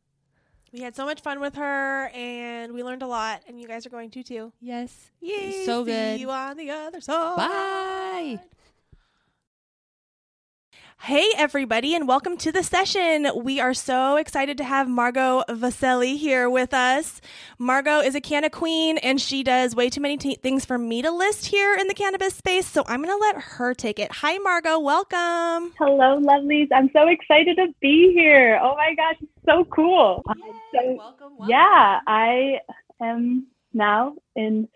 we had so much fun with her, and we learned a lot, and you guys are going to too. Yes. Yay! So see good. you on the other side. Bye. Hey, everybody, and welcome to the session. We are so excited to have Margot Vaselli here with us. Margot is a canna queen, and she does way too many t- things for me to list here in the cannabis space, so I'm going to let her take it. Hi, Margot. Welcome. Hello, lovelies. I'm so excited to be here. Oh my gosh, it's so cool. Um, so, welcome, yeah, I am now in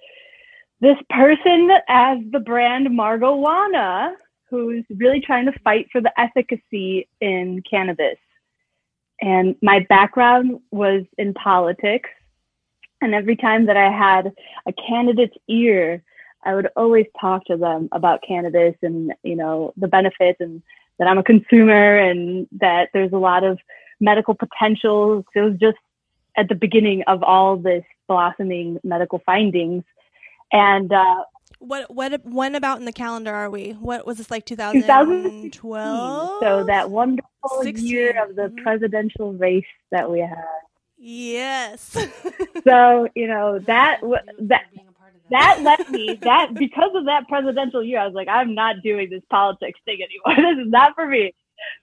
this person as the brand Margowana, who's really trying to fight for the efficacy in cannabis. And my background was in politics. And every time that I had a candidate's ear, I would always talk to them about cannabis and, you know, the benefits and that I'm a consumer and that there's a lot of medical potential. It was just at the beginning of all this blossoming medical findings. And uh, What what when about in the calendar are we? What was this like 2012? so that wonderful 16. year of the Mhm. presidential race that we had. Yes. So, you know, that that that led me that because of that presidential year, I was like, I'm not doing this politics thing anymore. This is not for me.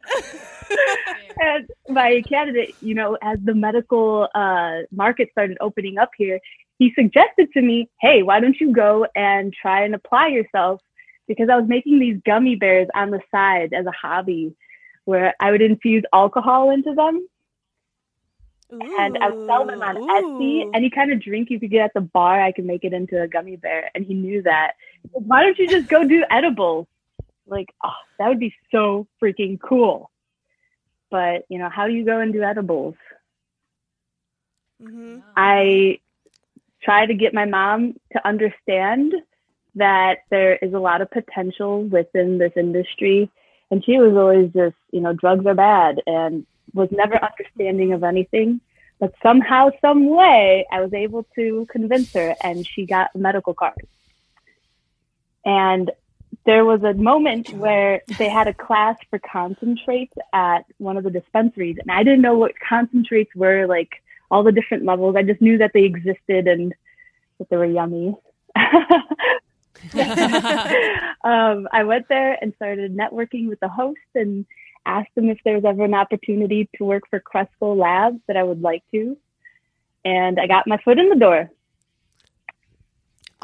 and my candidate, you know, as the medical uh, market started opening up here, he suggested to me, hey, why don't you go and try and apply yourself? Because I was making these gummy bears on the side as a hobby where I would infuse alcohol into them and I would sell them on Etsy. Any kind of drink you could get at the bar, I could make it into a gummy bear. And he knew that. Why don't you just go do edibles? Like, oh, that would be so freaking cool. But, you know, how do you go and do edibles? Mhm. I try to get my mom to understand that there is a lot of potential within this industry. And she was always just, you know, drugs are bad and was never understanding of anything. But somehow, some way, I was able to convince her and she got a medical card. And there was a moment where they had a class for concentrates at one of the dispensaries. And I didn't know what concentrates were like all the different levels. I just knew that they existed and that they were yummy. um, I went there and started networking with the host and asked them if there was ever an opportunity to work for Cresco Labs that I would like to. And I got my foot in the door.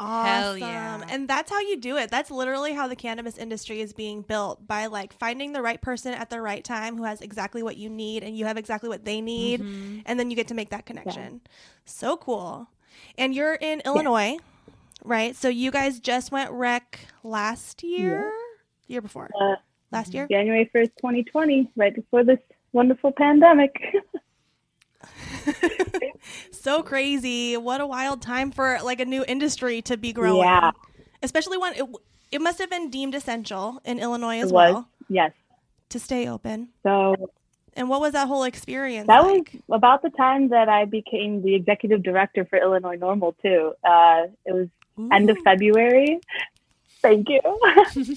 Awesome. Yeah. And that's how you do it. That's literally how the cannabis industry is being built by like finding the right person at the right time who has exactly what you need and you have exactly what they need Mhm. and then you get to make that connection. So cool. And you're in Illinois, right? So you guys just went rec last year, year before, Uh, last year. January 1st, 2020, right before this wonderful pandemic. so crazy! What a wild time for like a new industry to be growing. Yeah. especially when it it must have been deemed essential in Illinois as was. well yes. to stay open. So And what was that whole experience? that like? was about the time that I became the executive director for Illinois NORML, too. Uh, it was end of February. Thank you.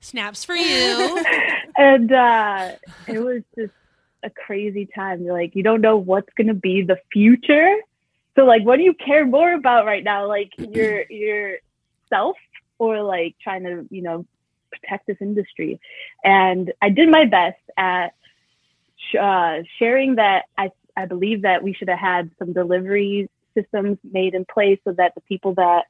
Snaps for you. and uh, it was just a crazy time. You're like, you don't know what's going to be the future. So, like, what do you care more about right now? Like, your yourself or like trying to, you know, protect this industry? And I did my best at uh, sharing that I I believe that we should have had some delivery systems made in place so that the people that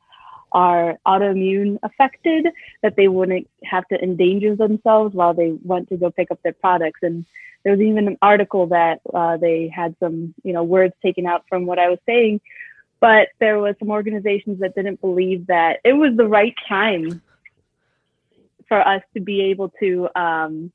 are autoimmune affected that they wouldn't have to endanger themselves while they went to go pick up their products. And there was even an article that uh, they had some, you know, words taken out from what I was saying. But there was some organizations that didn't believe that it was the right time for us to be able to um,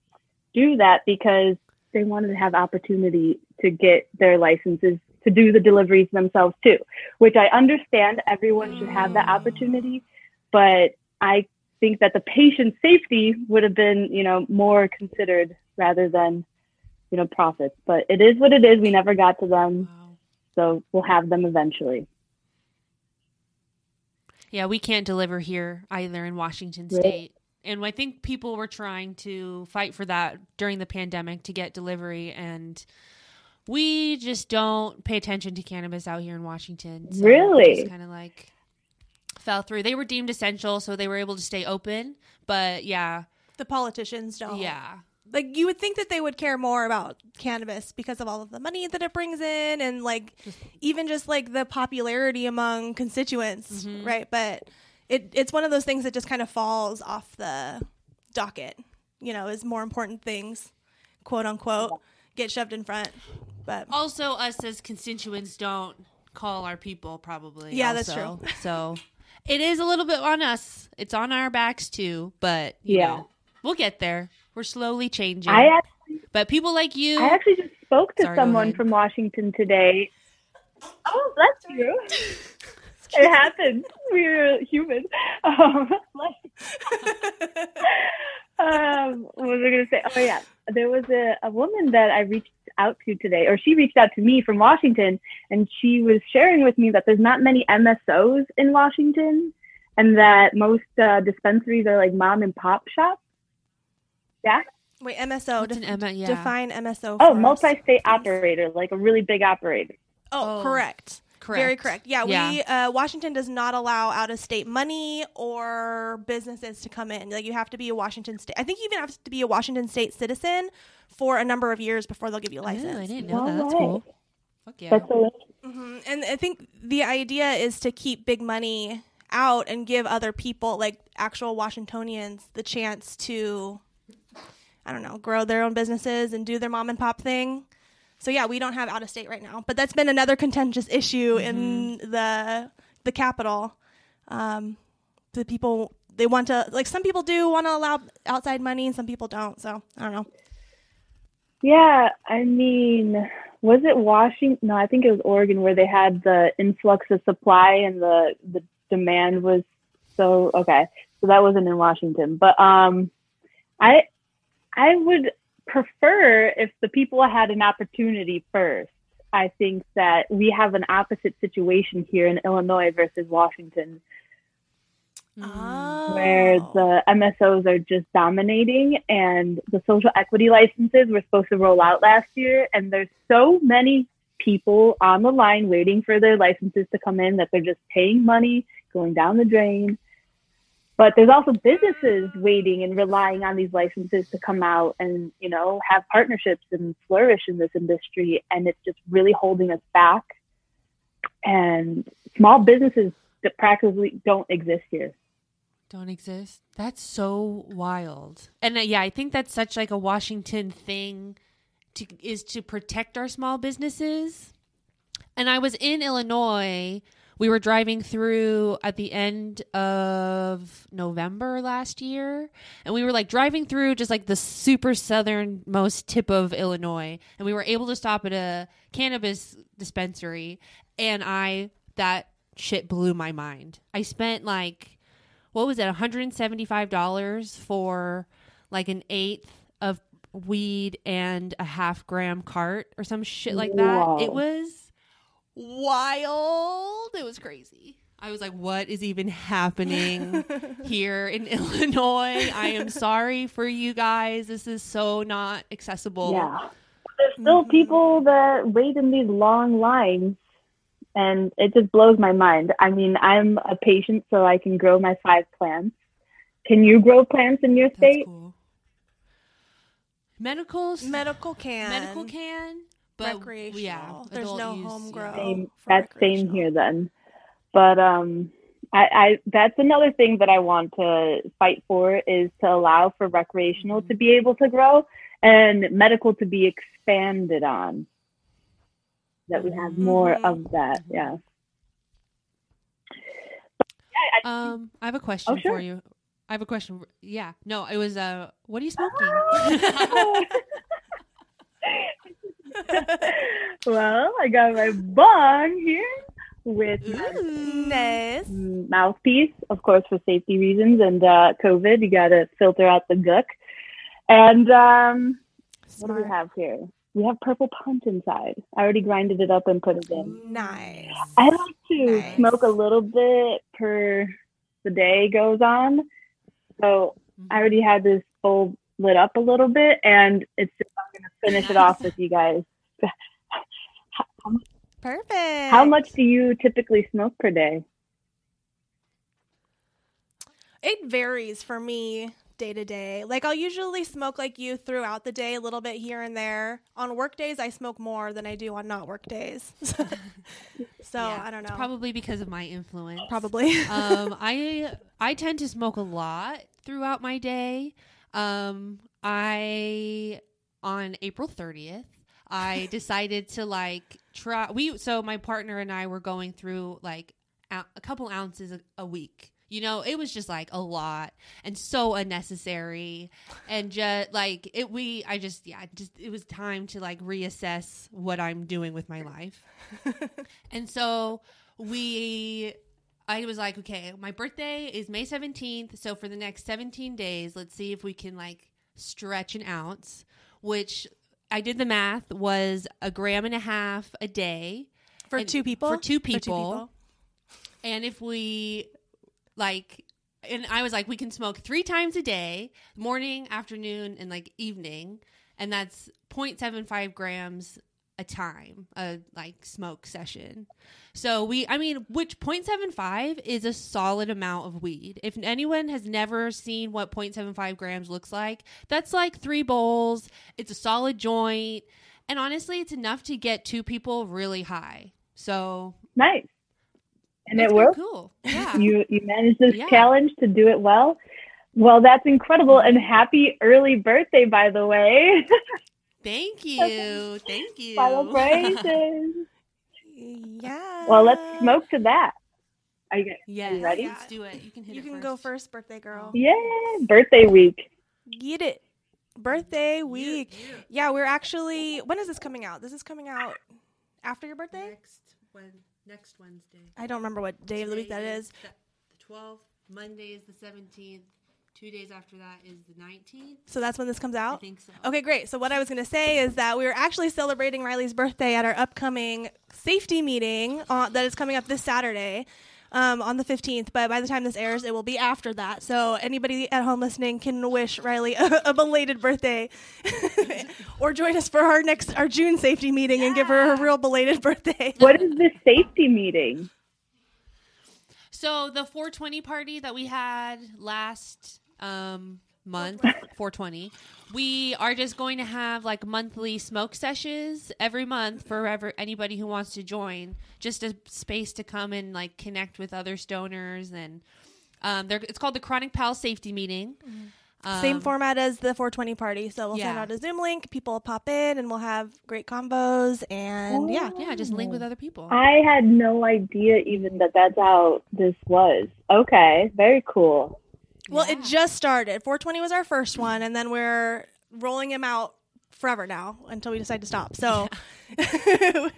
do that because they wanted to have opportunity to get their licenses to do the deliveries themselves too, which I understand everyone should have that opportunity, but I think that the patient safety would have been, you know, more considered rather than, you know, profits. But it is what it is. We never got to them, Wow. so we'll have them eventually. Yeah, we can't deliver here either in Washington. State. And I think people were trying to fight for that during the pandemic to get delivery and we just don't pay attention to cannabis out here in Washington. Really? kind of like fell through. They were deemed essential, so they were able to stay open. But yeah, the politicians don't. yeah, like you would think that they would care more about cannabis because of all of the money that it brings in and like even just like the popularity among constituents Mhm. right but it it's one of those things that just kind of falls off the docket you know is more important things quote unquote get shoved in front but Also, us as constituents don't call our people probably. Yeah, that's true. So it is a little bit on us. It's on our backs too, but you Yeah. know, we'll get there. We're slowly changing. I actually, but people like you, I actually just spoke to Sorry, someone from Washington today. Oh, bless you. it happens. We're human. Um, um, what was I going to say? Oh, yeah. There was a, a woman that I reached out to today, or she reached out to me from Washington, and she was sharing with me that there's not many MSOs in Washington, and that most uh, dispensaries are like mom and pop shops. Yeah. wait mso def- M- yeah. define mso Oh, for us, multi-state please. operator, like a really big operator. oh, Oh. correct correct. Very correct. Yeah, Yeah. we uh, Washington does not allow out of state money or businesses to come in. Like you have to be a Washington state. I think you even have to be a Washington state citizen for a number of years before they'll give you a Oh, I didn't know that. No That's cool. Fuck yeah. That's so hmm And I think the idea is to keep big money out and give other people, like actual Washingtonians, the chance to, I don't know, grow their own businesses and do their mom and pop thing. So yeah, we don't have out of state right now, but that's been another contentious issue in the the capital. Um, the people they want to like some people do want to allow outside money and some people don't. So I don't know. Yeah, I mean, was it Washington? No, I think it was Oregon where they had the influx of supply and the the demand was so okay. So that wasn't in Washington, but um, I I would prefer if the people had an opportunity first. I think that we have an opposite situation here in Illinois versus Washington. Mm. Oh. where the MSOs are just dominating and the social equity licenses were supposed to roll out last year and there's so many people on the line waiting for their licenses to come in that they're just paying money going down the drain but there's also businesses waiting and relying on these licenses to come out and you know have partnerships and flourish in this industry and it's just really holding us back and small businesses that practically don't exist here don't exist. That's so wild. And uh, yeah, I think that's such like a Washington thing to is to protect our small businesses. And I was in Illinois we were driving through at the end of November last year, and we were like driving through just like the super southernmost tip of Illinois, and we were able to stop at a cannabis dispensary, and I that shit blew my mind. I spent like what was it, $175 for like an eighth of weed and a half gram cart or some shit like that. It was wild. It was crazy. I was like, what is even happening here in Illinois? I am sorry for you guys. This is so not accessible. Yeah. There's still Mhm. people that wait in these long lines, and it just blows my mind. I mean, I'm a patient, so I can grow my five plants. Can you grow plants in your That's state? cool. Medical Medical can. medical can, but recreational. yeah, There's no use, home grow. Same, for that's same here then. But um, I, I that's another thing that I want to fight for is to allow for recreational to be able to grow and medical to be expanded on. That we have more Mhm. of that. Yeah. Yeah, I- Um, I have a question Oh, sure. for you. I have a question. Yeah, no, it was uh, what are you smoking? well, I got my bong here with nice. mouthpiece, of course, for safety reasons and uh, COVID. You got to filter out the gook. And um, what do we have here? We have purple punch inside. I already grinded it up and put it in. Nice. I like to Nice. smoke a little bit per the day goes on. So I already had this bowl lit up a little bit, and it's just I'm gonna finish it off with you guys. Perfect. How much do you typically smoke per day? It varies for me day to day. Like I'll usually smoke like you throughout the day, a little bit here and there. On work days, I smoke more than I do on not work days. so Yeah, I don't know. It's probably because of my influence. Probably. um, I I tend to smoke a lot throughout my day. Um, I on April thirtieth, I decided to like try. We so my partner and I were going through like a couple ounces a, a week. You know, it was just like a lot and so unnecessary, and just like it. We, I just, yeah, just it was time to like reassess what I'm doing with my life. And so we I was like, okay, my birthday is May 17th, so for the next 17 days, let's see if we can like stretch an ounce, which I did the math was a gram and a half a day. for and- two people. For two people. And if we like and I was like, we can smoke three times a day, morning, afternoon, and like evening, and that's 0.75 grams a time, a like smoke session. So we, I mean, which 0.75 is a solid amount of weed. If anyone has never seen what 0.75 grams looks like, that's like three bowls. It's a solid joint, and honestly, it's enough to get two people really high. So Nice. And it worked. Cool. Yeah. You you managed this Yeah. challenge to do it well. Well, that's incredible and happy early birthday, by the way. Thank you. Thank you. Celebrations. Yeah. well, let's smoke to that. Are you, Yes. you ready? Let's do it. You can hit You it can first. go first, birthday girl. yeah, birthday week. Get it. Birthday week. Yeah, we're actually. When is this coming out? This is coming out after your birthday. Next when next Wednesday. I don't remember what day of the week that is. The twelfth. Monday is the seventeenth. Two days after that is the nineteenth. So that's when this comes out? I out. think so. Okay, great. So what I was going to say is that we are actually celebrating Riley's birthday at our upcoming safety meeting uh, that is coming up this Saturday. Um, on the 15th, but by the time this airs, it will be after that. So anybody at home listening can wish Riley a, a belated birthday, or join us for our next our June safety meeting and give her a real belated birthday. What is this safety meeting? So the 420 party that we had last um, month, 420, we are just going to have like monthly smoke sessions every month for ever, anybody who wants to join. Just a space to come and like connect with other stoners and um, they're, it's called the Chronic Gal Safety Meeting. Same Um, format as the 420 party. So we'll send out a Zoom link. People will pop in, and we'll have great combos. And yeah, Yeah, just link with other people. I had no idea even that that's how this was. Okay, very cool. Well, it just started. 420 was our first one, and then we're rolling them out forever now until we decide to stop. So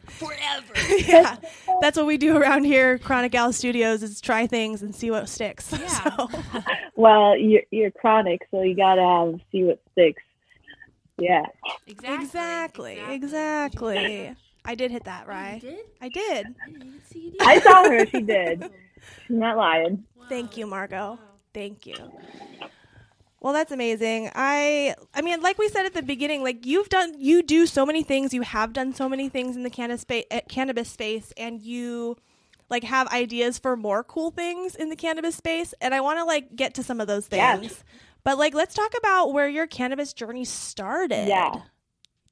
forever. yeah, that's what we do around here. Chronic Gal Studios is try things and see what sticks. Yeah. So, Well, you're, you're chronic, so you gotta have see what sticks. Yeah. Exactly. exactly, exactly. I did hit that, oh, You right? did? I did. I didn't see you I saw her. She did. She's not lying. Thank you, Margot. Thank you. Well, that's amazing. I I mean, like we said at the beginning, like you've done you do so many things, you have done so many things in the cannabis space, eh, cannabis space and you like have ideas for more cool things in the cannabis space and I want to like get to some of those things. But like let's talk about where your cannabis journey started. Yeah.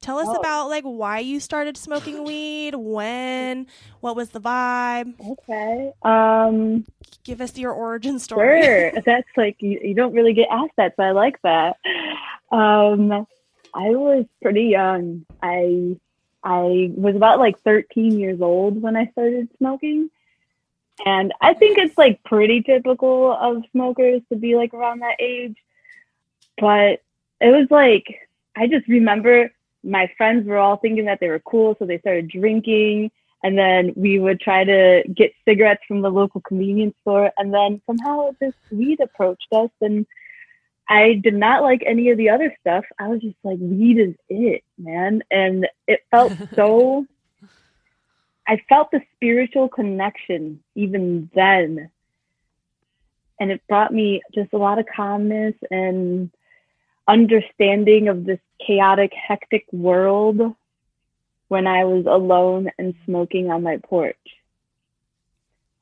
Tell us Oh. about like why you started smoking weed, when, what was the vibe? Okay. Um. Give us your origin story. Sure. That's like you, you don't really get asked that, so I like that. Um, I was pretty young. I I was about like 13 years old when I started smoking. And I think it's like pretty typical of smokers to be like around that age. But it was like I just remember my friends were all thinking that they were cool, so they started drinking. And then we would try to get cigarettes from the local convenience store. And then somehow this weed approached us and i did not like any of the other stuff. I was just like weed is it man. And it felt so i felt the spiritual connection even then. And it brought me just a lot of calmness and understanding of this chaotic hectic world when I was alone and smoking on my porch.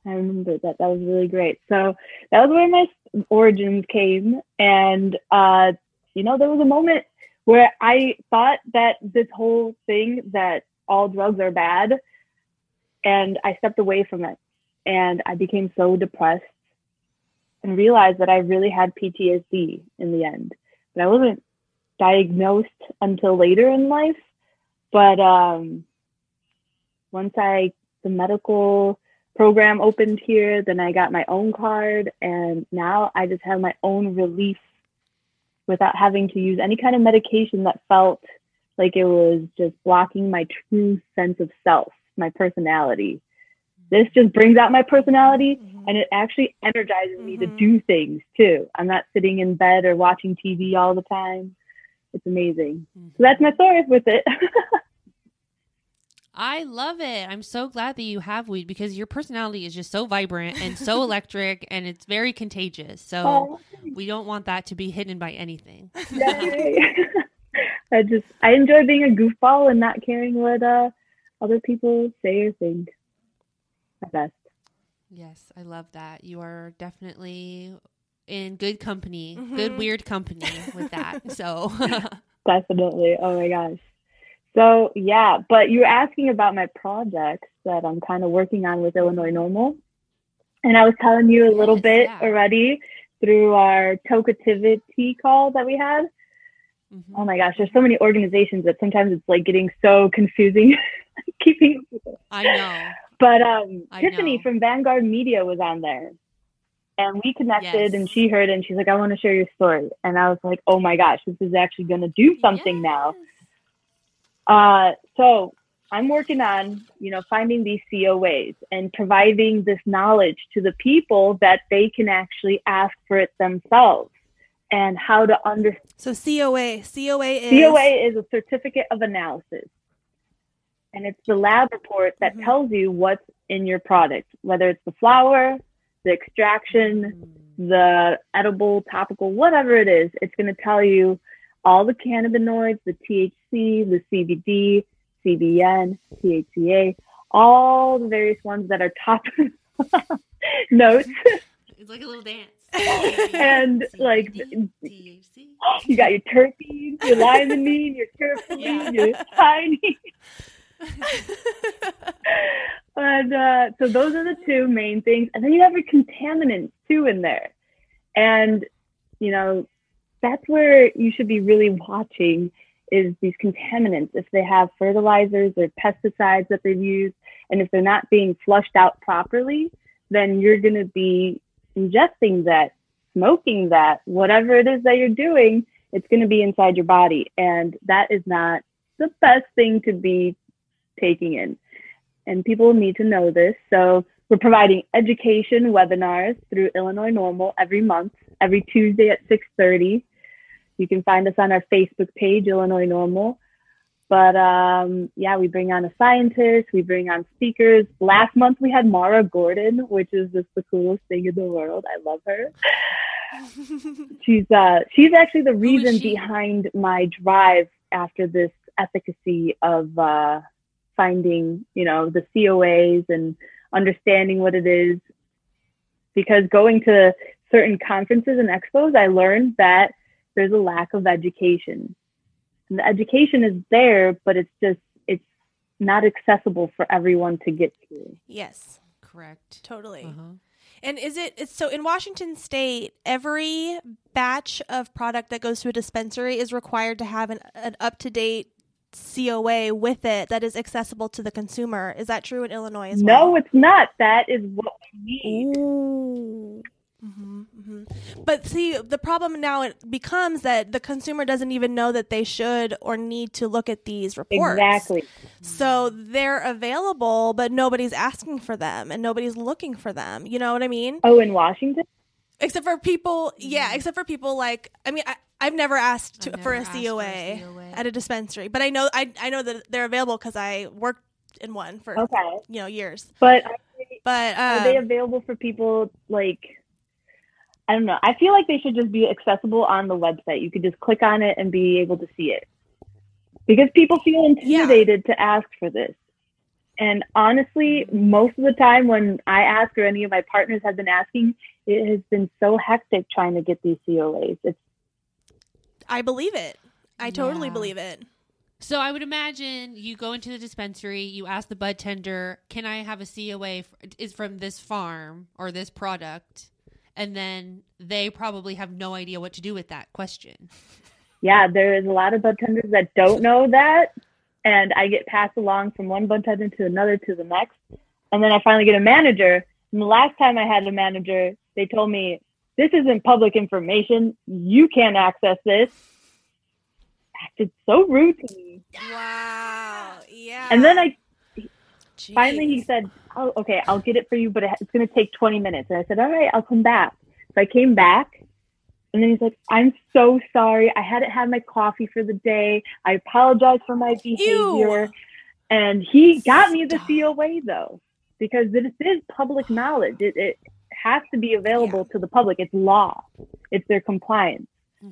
I remember that. That was really great. So that was where my origins came. And, uh, you know, there was a moment where I thought that this whole thing that all drugs are bad, and I stepped away from it. And I became so depressed and realized that I really had PTSD in the end. But I wasn't diagnosed until later in life but um, once I the medical program opened here, then I got my own card, and now I just have my own relief without having to use any kind of medication that felt like it was just blocking my true sense of self, my personality. This just brings out my personality and it actually energizes me to Mhm. do things too. I'm not sitting in bed or watching TV all the time. It's amazing. So that's my story with it. I love it. I'm so glad that you have weed because your personality is just so vibrant and so electric and it's very contagious. So Oh, we don't want that to be hidden by anything. I just I enjoy being a goofball and not caring what uh, other people say or think. My best. Yes, I love that. You are definitely in good company, good Mhm. weird company with that. So Definitely. Oh my gosh. So yeah, but you were asking about my projects that I'm kind of working on with Illinois NORML. And I was telling you a little Yes, bit yeah. already through our Tokeativity call that we had. Mhm. Oh my gosh, there's so many organizations that sometimes it's like getting so confusing keeping I know. But um, I Tiffany know. from Vanguard Media was on there. And we connected Yes. and she heard it and she's like, I want to share your story. And I was like, oh my gosh, this is actually going to do something now. Uh, so I'm working on, you know, finding these COAs and providing this knowledge to the people that they can actually ask for it themselves and how to understand. So COA, COA is COA is a certificate of analysis. And it's the lab report that Mhm. tells you what's in your product, whether it's the flower, the extraction, the edible, topical, whatever it is. It's going to tell you all the cannabinoids, the THC, the CBD, CBN, THCA, all the various ones that are top notes. It's like a little dance. And, like, THC. you got your terpenes, your limonene, your terpene, Yeah. your tiny. And uh, so those are the two main things. And then you have your contaminants too in there. And, you know, that's where you should be really watching is these contaminants if they have fertilizers or pesticides that they've used and if they're not being flushed out properly then you're going to be ingesting that smoking that whatever it is that you're doing it's going to be inside your body and that is not the best thing to be taking in and people need to know this so we're providing education webinars through illinois NORML every month every tuesday at 6.30 you can find us on our Facebook page, Illinois NORML. But um, yeah, we bring on a scientist, we bring on speakers. Last month we had Mara Gordon, which is just the coolest thing in the world. I love her. she's uh, she's actually the reason behind my drive after this efficacy of uh, finding, you know, the COAs and understanding what it is. Because going to certain conferences and expos, I learned that there's a lack of education. And the education is there, but it's just it's not accessible for everyone to get to. Yes. Correct. Totally. Uh-huh. And is it it's so in Washington state, every batch of product that goes to a dispensary is required to have an, an up to date COA with it that is accessible to the consumer. Is that true in Illinois as well? No, it's not. That is what we need. Ooh. Mm-hmm, mm-hmm. But see, the problem now it becomes that the consumer doesn't even know that they should or need to look at these reports. Exactly. So they're available, but nobody's asking for them and nobody's looking for them. You know what I mean? Oh, in Washington? Except for people, yeah, except for people like, I mean, I, I've never asked to, I've for, a asked for COA a COA. at a dispensary, but I know I, I know that they're available because I worked in one for Okay. you know years. But are they, But are they um, available for people like I don't know. I feel like they should just be accessible on the website. You could just click on it and be able to see it. Because people feel intimidated to ask for this. And honestly, most of the time when I ask or any of my partners have been asking, it has been so hectic trying to get these COAs. It's I believe it. I totally Yeah. believe it. So I would imagine you go into the dispensary, you ask the bud tender, "Can I have a COA f- is from this farm or this product?" And then they probably have no idea what to do with that question. yeah, there is a lot of bud tenders that don't know that. And I get passed along from one bud tender to another to the next. And then I finally get a manager. And the last time I had a manager, they told me, this isn't public information. You can't access this. Acted so rude to me. Wow. Yeah. And then I Jeez. finally he said, oh, okay, I'll get it for you, but it's going to take 20 minutes. And I said, all right, I'll come back. So I came back. And then he's like, I'm so sorry. I hadn't had my coffee for the day. I apologize for my behavior. Ew. And he got me the COA though, because this is public knowledge. It, it has to be available to the public. It's law. It's their compliance. Hmm.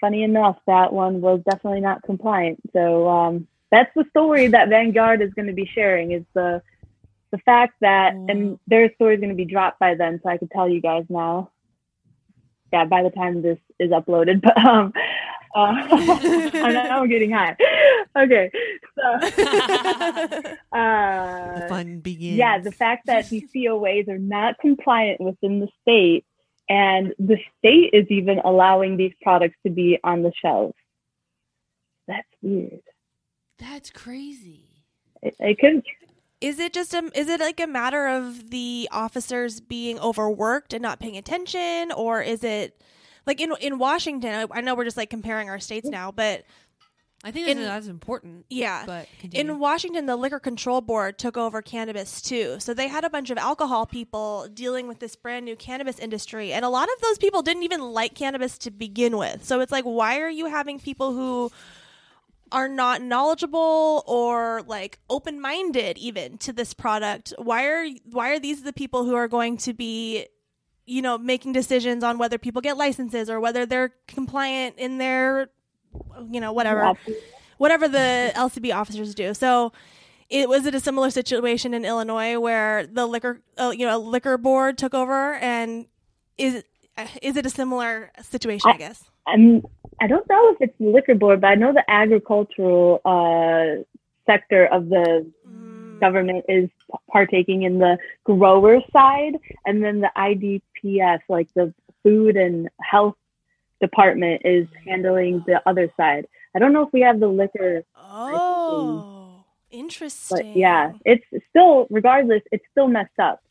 Funny enough, that one was definitely not compliant. So um, that's the story that Vanguard is going to be sharing. Is the the fact that, Wow. and their story is going to be dropped by then, so I can tell you guys now. Yeah, by the time this is uploaded, but um, uh, I'm getting high. Okay, so uh, Fun begins. yeah, the fact that these COAs are not compliant within the state, and the state is even allowing these products to be on the shelves. That's weird. That's crazy. It, it could Is it just a is it like a matter of the officers being overworked and not paying attention or is it like in in Washington I, I know we're just like comparing our states now but I think that's, In- that's important. yeah But continue. in Washington the liquor control board took over cannabis too so they had a bunch of alcohol people dealing with this brand new cannabis industry and a lot of those people didn't even like cannabis to begin with so it's like why are you having people who are not knowledgeable or like open-minded even to this product why are why are these the people who are going to be you know making decisions on whether people get licenses or whether they're compliant in their you know whatever whatever the LCB officers do? So it was it a similar situation in Illinois where the liquor uh, you know liquor board took over and is is it a similar situation I guess I'm I don't know if it's the liquor board, but I know the agricultural uh, sector of the Mm. government is partaking in the grower side, and then the IDPS, like the food and health department is handling the other side. I don't know if we have the liquor, Oh, interesting. but yeah, it's still regardless, it's still messed up.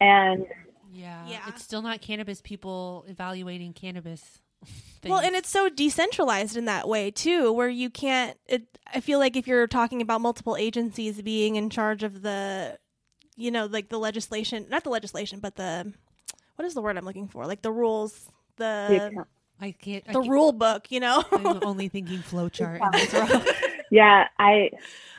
And Yeah. Yeah. It's still not cannabis people evaluating cannabis. Well, and it's so decentralized in that way too, where you can't. It, I feel like if you're talking about multiple agencies being in charge of the, you know, like the legislation, not the legislation, but the, what is the word I'm looking for? Like the rules, the the I can't. I the can't- rule book. You know, I'm only thinking flowchart. and yeah, I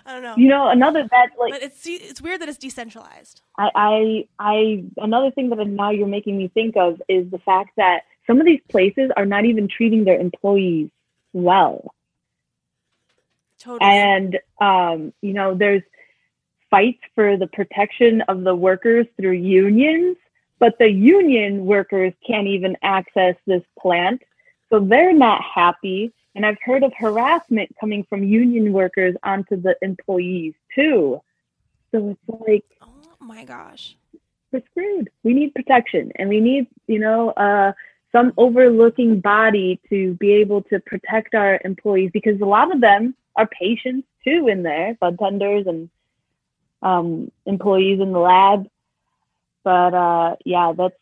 I don't know. you know another that like but it's it's weird that it's decentralized. I, I, I, another thing that now you're making me think of is the fact that some of these places are not even treating their employees well. Totally. And, um, you know, there's fights for the protection of the workers through unions, but the union workers can't even access this plant. So they're not happy. And I've heard of harassment coming from union workers onto the employees too. So it's like, oh my gosh. we're screwed. We need protection and we need, you know, uh, some overlooking body to be able to protect our employees because a lot of them are patients too in there, bud tenders and um, employees in the lab. But uh, yeah, that's,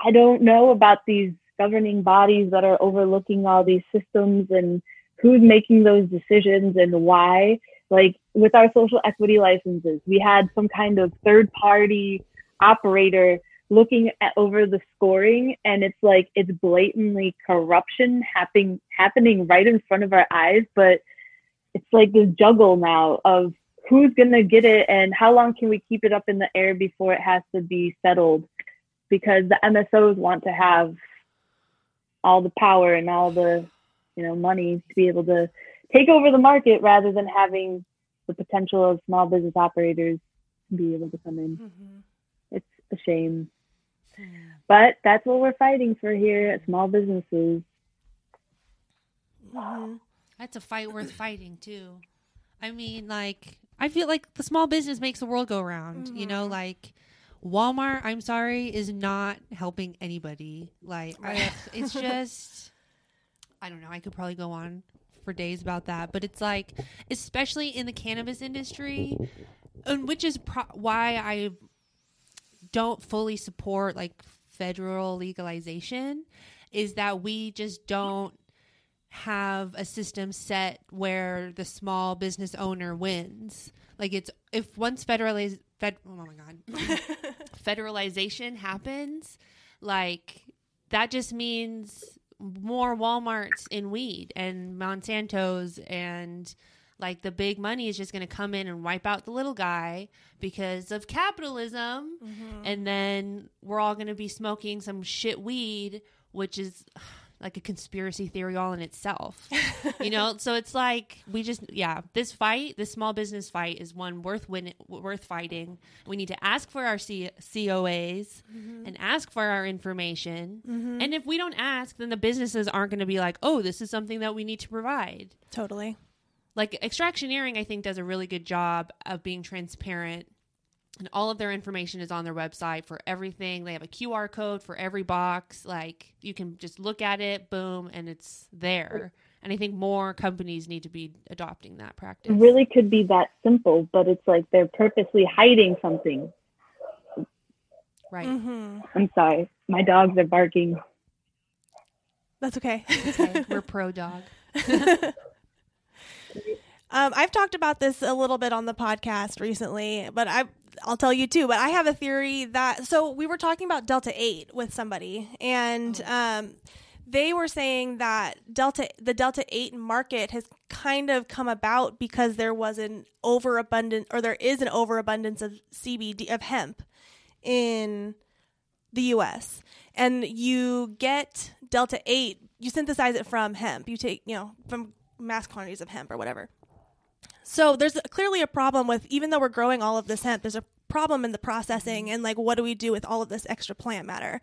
I don't know about these governing bodies that are overlooking all these systems and who's making those decisions and why. Like with our social equity licenses, we had some kind of third party operator looking at over the scoring and it's like it's blatantly corruption happening happening right in front of our eyes but it's like this juggle now of who's going to get it and how long can we keep it up in the air before it has to be settled because the MSOs want to have all the power and all the you know money to be able to take over the market rather than having the potential of small business operators to be able to come in Mhm. it's a shame. But that's what we're fighting for here at small businesses. Mhm. That's a fight worth fighting too. I mean, like I feel like the small business makes the world go round. You know, like Walmart. I'm sorry, is not helping anybody. Like I, it's just, I don't know. I could probably go on for days about that, but it's like, especially in the cannabis industry, and which is pro- why I don't fully support like federal legalization, is that we just don't have a system set where the small business owner wins. Like it's if once federaliz fed oh my god federalization happens, like that just means more Walmarts in weed and Monsanto's and like the big money is just going to come in and wipe out the little guy because of capitalism. Mm-hmm. And then we're all going to be smoking some shit weed which is like a conspiracy theory all in itself. You know so it's like we just yeah this fight this small business fight is one worth win worth fighting. We need to ask for our C- coas mm-hmm. and ask for our information. Mm-hmm. And if we don't ask then the businesses aren't going to be like oh this is something that we need to provide. Totally. Like extractioneering i think does a really good job of being transparent and all of their information is on their website for everything they have a qr code for every box like you can just look at it boom and it's there and i think more companies need to be adopting that practice It really could be that simple, but it's like they're purposely hiding something. right hmm I'm sorry. My dogs are barking. That's okay. okay we're pro dog Um, I've talked about this a little bit on the podcast recently, but I I'll tell you too. But I have a theory that so we were talking about Delta Eight with somebody, and um, they were saying that Delta the Delta Eight market has kind of come about because there was an overabundance, or there is an overabundance of CBD of hemp in the U.S. and you get Delta Eight, you synthesize it from hemp. You take you know from mass quantities of hemp or whatever. So there's clearly a problem with even though we're growing all of this hemp, there's a problem in the processing and like what do we do with all of this extra plant matter?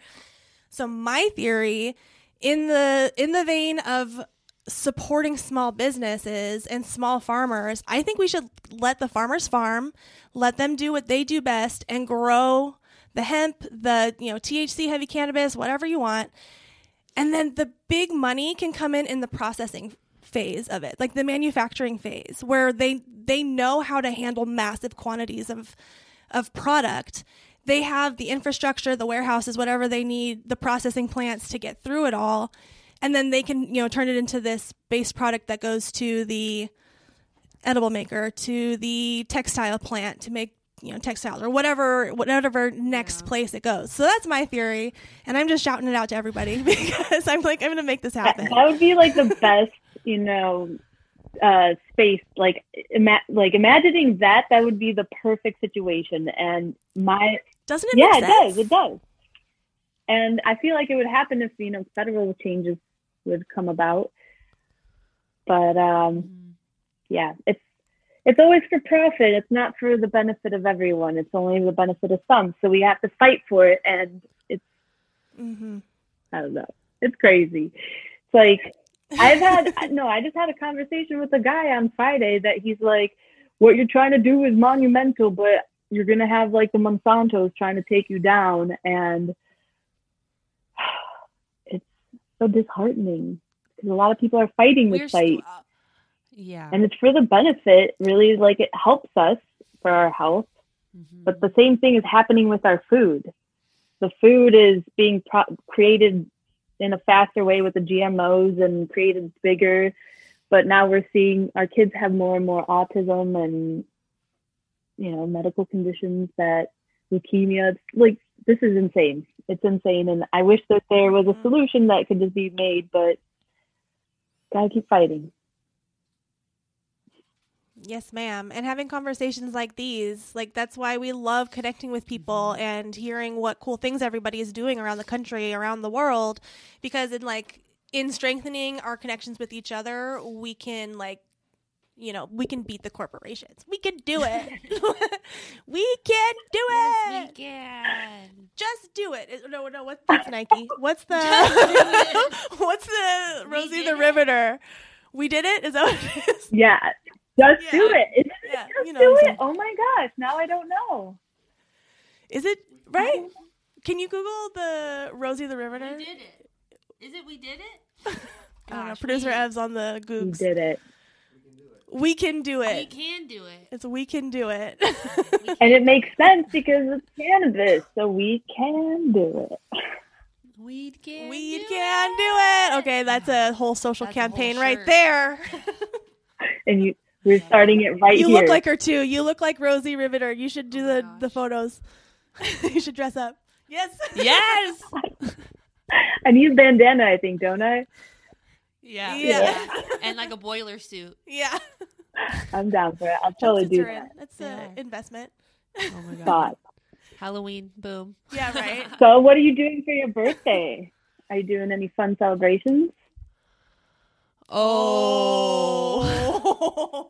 So my theory in the in the vein of supporting small businesses and small farmers, I think we should let the farmers farm, let them do what they do best and grow the hemp, the you know THC heavy cannabis, whatever you want and then the big money can come in in the processing phase of it, like the manufacturing phase, where they they know how to handle massive quantities of of product. They have the infrastructure, the warehouses, whatever they need, the processing plants to get through it all, and then they can you know turn it into this base product that goes to the edible maker, to the textile plant to make you know textiles or whatever whatever next place it goes. So that's my theory, and I'm just shouting it out to everybody because I'm like I'm going to make this That, happen. that would be like the best, you know, uh, space. Like, ima- like imagining that, that would be the perfect situation. And my, Doesn't it? yeah, it does, it does. And I feel like it would happen if you know federal changes would come about. But um, yeah, it's it's always for profit. It's not for the benefit of everyone. It's only the benefit of some. So we have to fight for it, and it's Mm-hmm. I don't know. It's crazy. It's like I've had no, I just had a conversation with a guy on Friday that he's like, What you're trying to do is monumental, but you're gonna have like the Monsantos trying to take you down and it's so disheartening because a lot of people are fighting this fight uh, yeah. and it's for the benefit really like it helps us for our health Mhm. but the same thing is happening with our food. The food is being pro- created in a faster way with the GMOs and created bigger. But now we're seeing our kids have more and more autism and, you know, medical conditions that leukemia. It's like, this is insane. It's insane. And I wish that there was a mm. solution that could just be made, but gotta keep fighting. Yes, ma'am. And having conversations like these, like that's why we love connecting with people Mm-hmm. and hearing what cool things everybody is doing around the country, around the world, because in like in strengthening our connections with each other, we can like you know, we can beat the corporations. We can do it. we can do it. Yes, we can. Just do it. It- No, no. What's that's Nike? What's the Just do it. What's the Rosie did the it. Riveter? We did it. Is that what it is? Yeah. Just do Yeah. it. Isn't it Yeah, just you know do it? saying. Oh my gosh. Now I don't know. Is it right? Mm-hmm. Can you Google the Rosie the Riveter? We did it. Is it we did it? I don't know. Producer we- Ev's on the We did it. We can do it. We can do it. It's we can do it. And it makes sense because it's cannabis, so we can do it. Weed can. we do can it. do it. Okay, that's a whole social That's a whole campaign right there. And you we're starting it right you here. look like her too. You look like Rosie Riveter. You should do Oh my the the photos. you should dress up. Yes. Yes. I need bandana, I think, don't I? Yeah. Yeah. and like a boiler suit. Yeah. I'm down for it. I'll totally Jumpsuits do are in. that. That's Yeah. an investment. Oh my god. Thought. Halloween. Boom. Yeah, right. So what are you doing for your birthday? Are you doing any fun celebrations? Oh.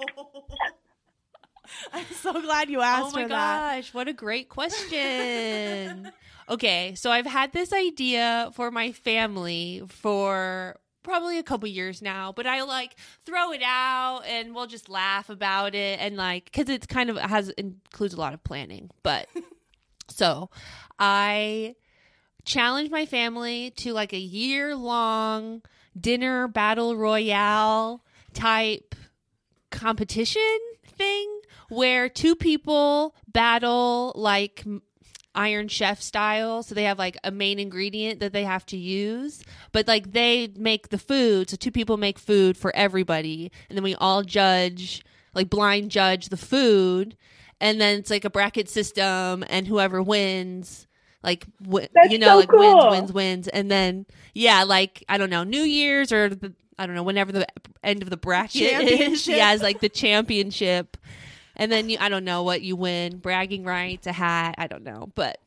I'm so glad you oh asked. Oh my her that. gosh, what a great question. okay, so I've had this idea for my family for probably a couple years now, but I like throw it out and we'll just laugh about it and like cuz it's kind of has includes a lot of planning. But so, I challenge my family to like a year long dinner battle royale type competition thing where two people battle like Iron Chef style. So they have like a main ingredient that they have to use, but like they make the food. So two people make food for everybody, and then we all judge, like blind judge the food, and then it's like a bracket system, and whoever wins. Like you know, so like cool. wins, wins, wins, and then yeah, like I don't know, New Year's or the, I don't know, whenever the end of the bracket is, yeah, it's like the championship, and then you, I don't know what you win, bragging rights, a hat, I don't know, but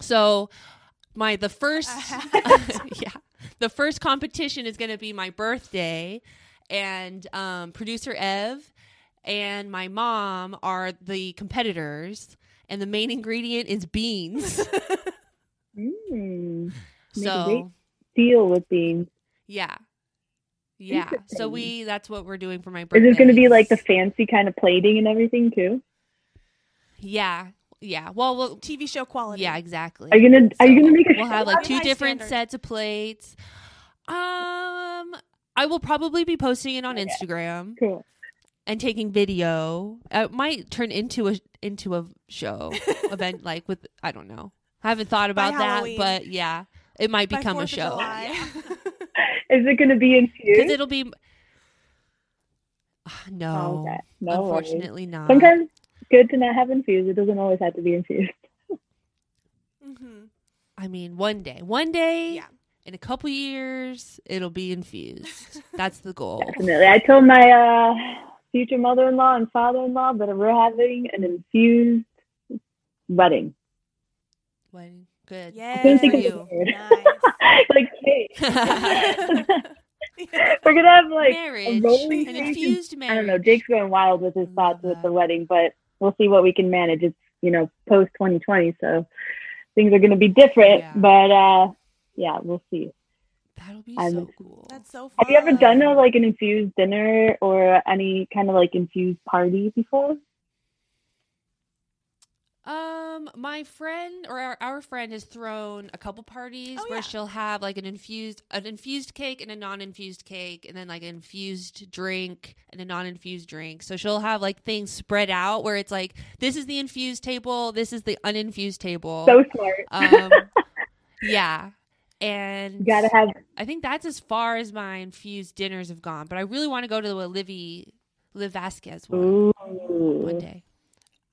so my the first, yeah, the first competition is going to be my birthday, and um, producer Ev and my mom are the competitors, and the main ingredient is beans. Mm, so deal with beans. yeah. Yeah. So we that's what we're doing for my birthday. Is it going to be like the fancy kind of plating and everything too? Yeah. Yeah. Well, well TV show quality. yeah, exactly. Are you gonna Are you gonna make a We'll have like two different standard. sets of plates. Um, I will probably be posting it on Instagram Cool. And taking video. It might turn into a into a show event, like with I don't know. I haven't thought By about that, Halloween. but yeah, it might By become a show Is it going to be because infused? it'll be. Ah, No, okay. No worries. unfortunately not. Sometimes it's good to not have infused. It doesn't always have to be infused. Mhm. I mean, one day, one day, Yeah. in a couple years, it'll be infused. That's the goal. Definitely. I told my uh, future mother-in-law and father-in-law that we're having an infused wedding. Wedding. Good. Yeah. couldn't think of you. Nice. like, hey, we're gonna have like marriage. rolling An infused marriage. I don't know. Jake's going wild with his Love thoughts with the wedding, but we'll see what we can manage. It's you know post 2020, so things are going to be different. Yeah. But uh, yeah, we'll see. That'll be I'm so cool. That's so fun. Have you ever done a, like an infused dinner or any kind of like infused party before? Um, my friend or our, our friend has thrown a couple parties Oh, where yeah. she'll have like an infused an infused cake and a non-infused cake and then like an infused drink and a non-infused drink. So she'll have like things spread out where it's like this is the infused table, this is the uninfused table. So smart. um yeah. And You gotta have I think that's as far as my infused dinners have gone, but I really want to go to the Olivia Liv Vasquez one one day.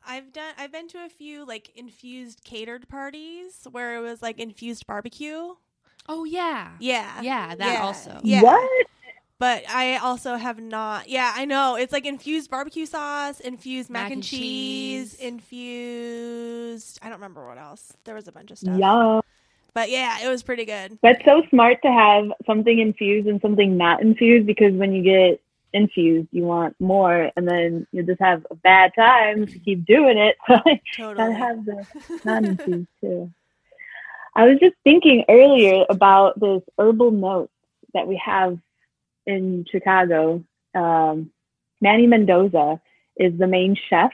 I've done. I've been to a few like infused catered parties where it was like infused barbecue. Oh yeah. Yeah. Yeah, that Yeah. also. Yeah. What? But I also have not. Yeah, I know. It's like infused barbecue sauce, infused mac, Mac and and cheese, cheese. infused. I don't remember what else. There was a bunch of stuff. Yum. But yeah, it was pretty good. That's so smart to have something infused and something not infused because when you get infused, you want more, and then you just have a bad time to keep doing it. So Totally. gotta have the non-infused too. I was just thinking earlier about this herbal notes that we have in Chicago. Um, Manny Mendoza is the main chef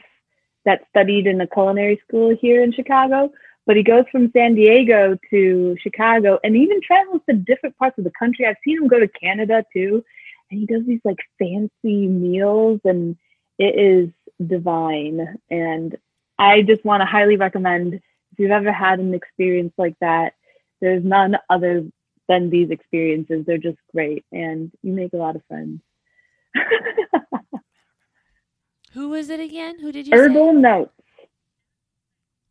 that studied in the culinary school here in Chicago, but he goes from San Diego to Chicago and even travels to different parts of the country. I've seen him go to Canada too, and he does these like fancy meals, and it is divine. And I just want to highly recommend if you've ever had an experience like that, there's none other than these experiences. They're just great, and you make a lot of friends. Who was it again? Who did you Herbal say? notes.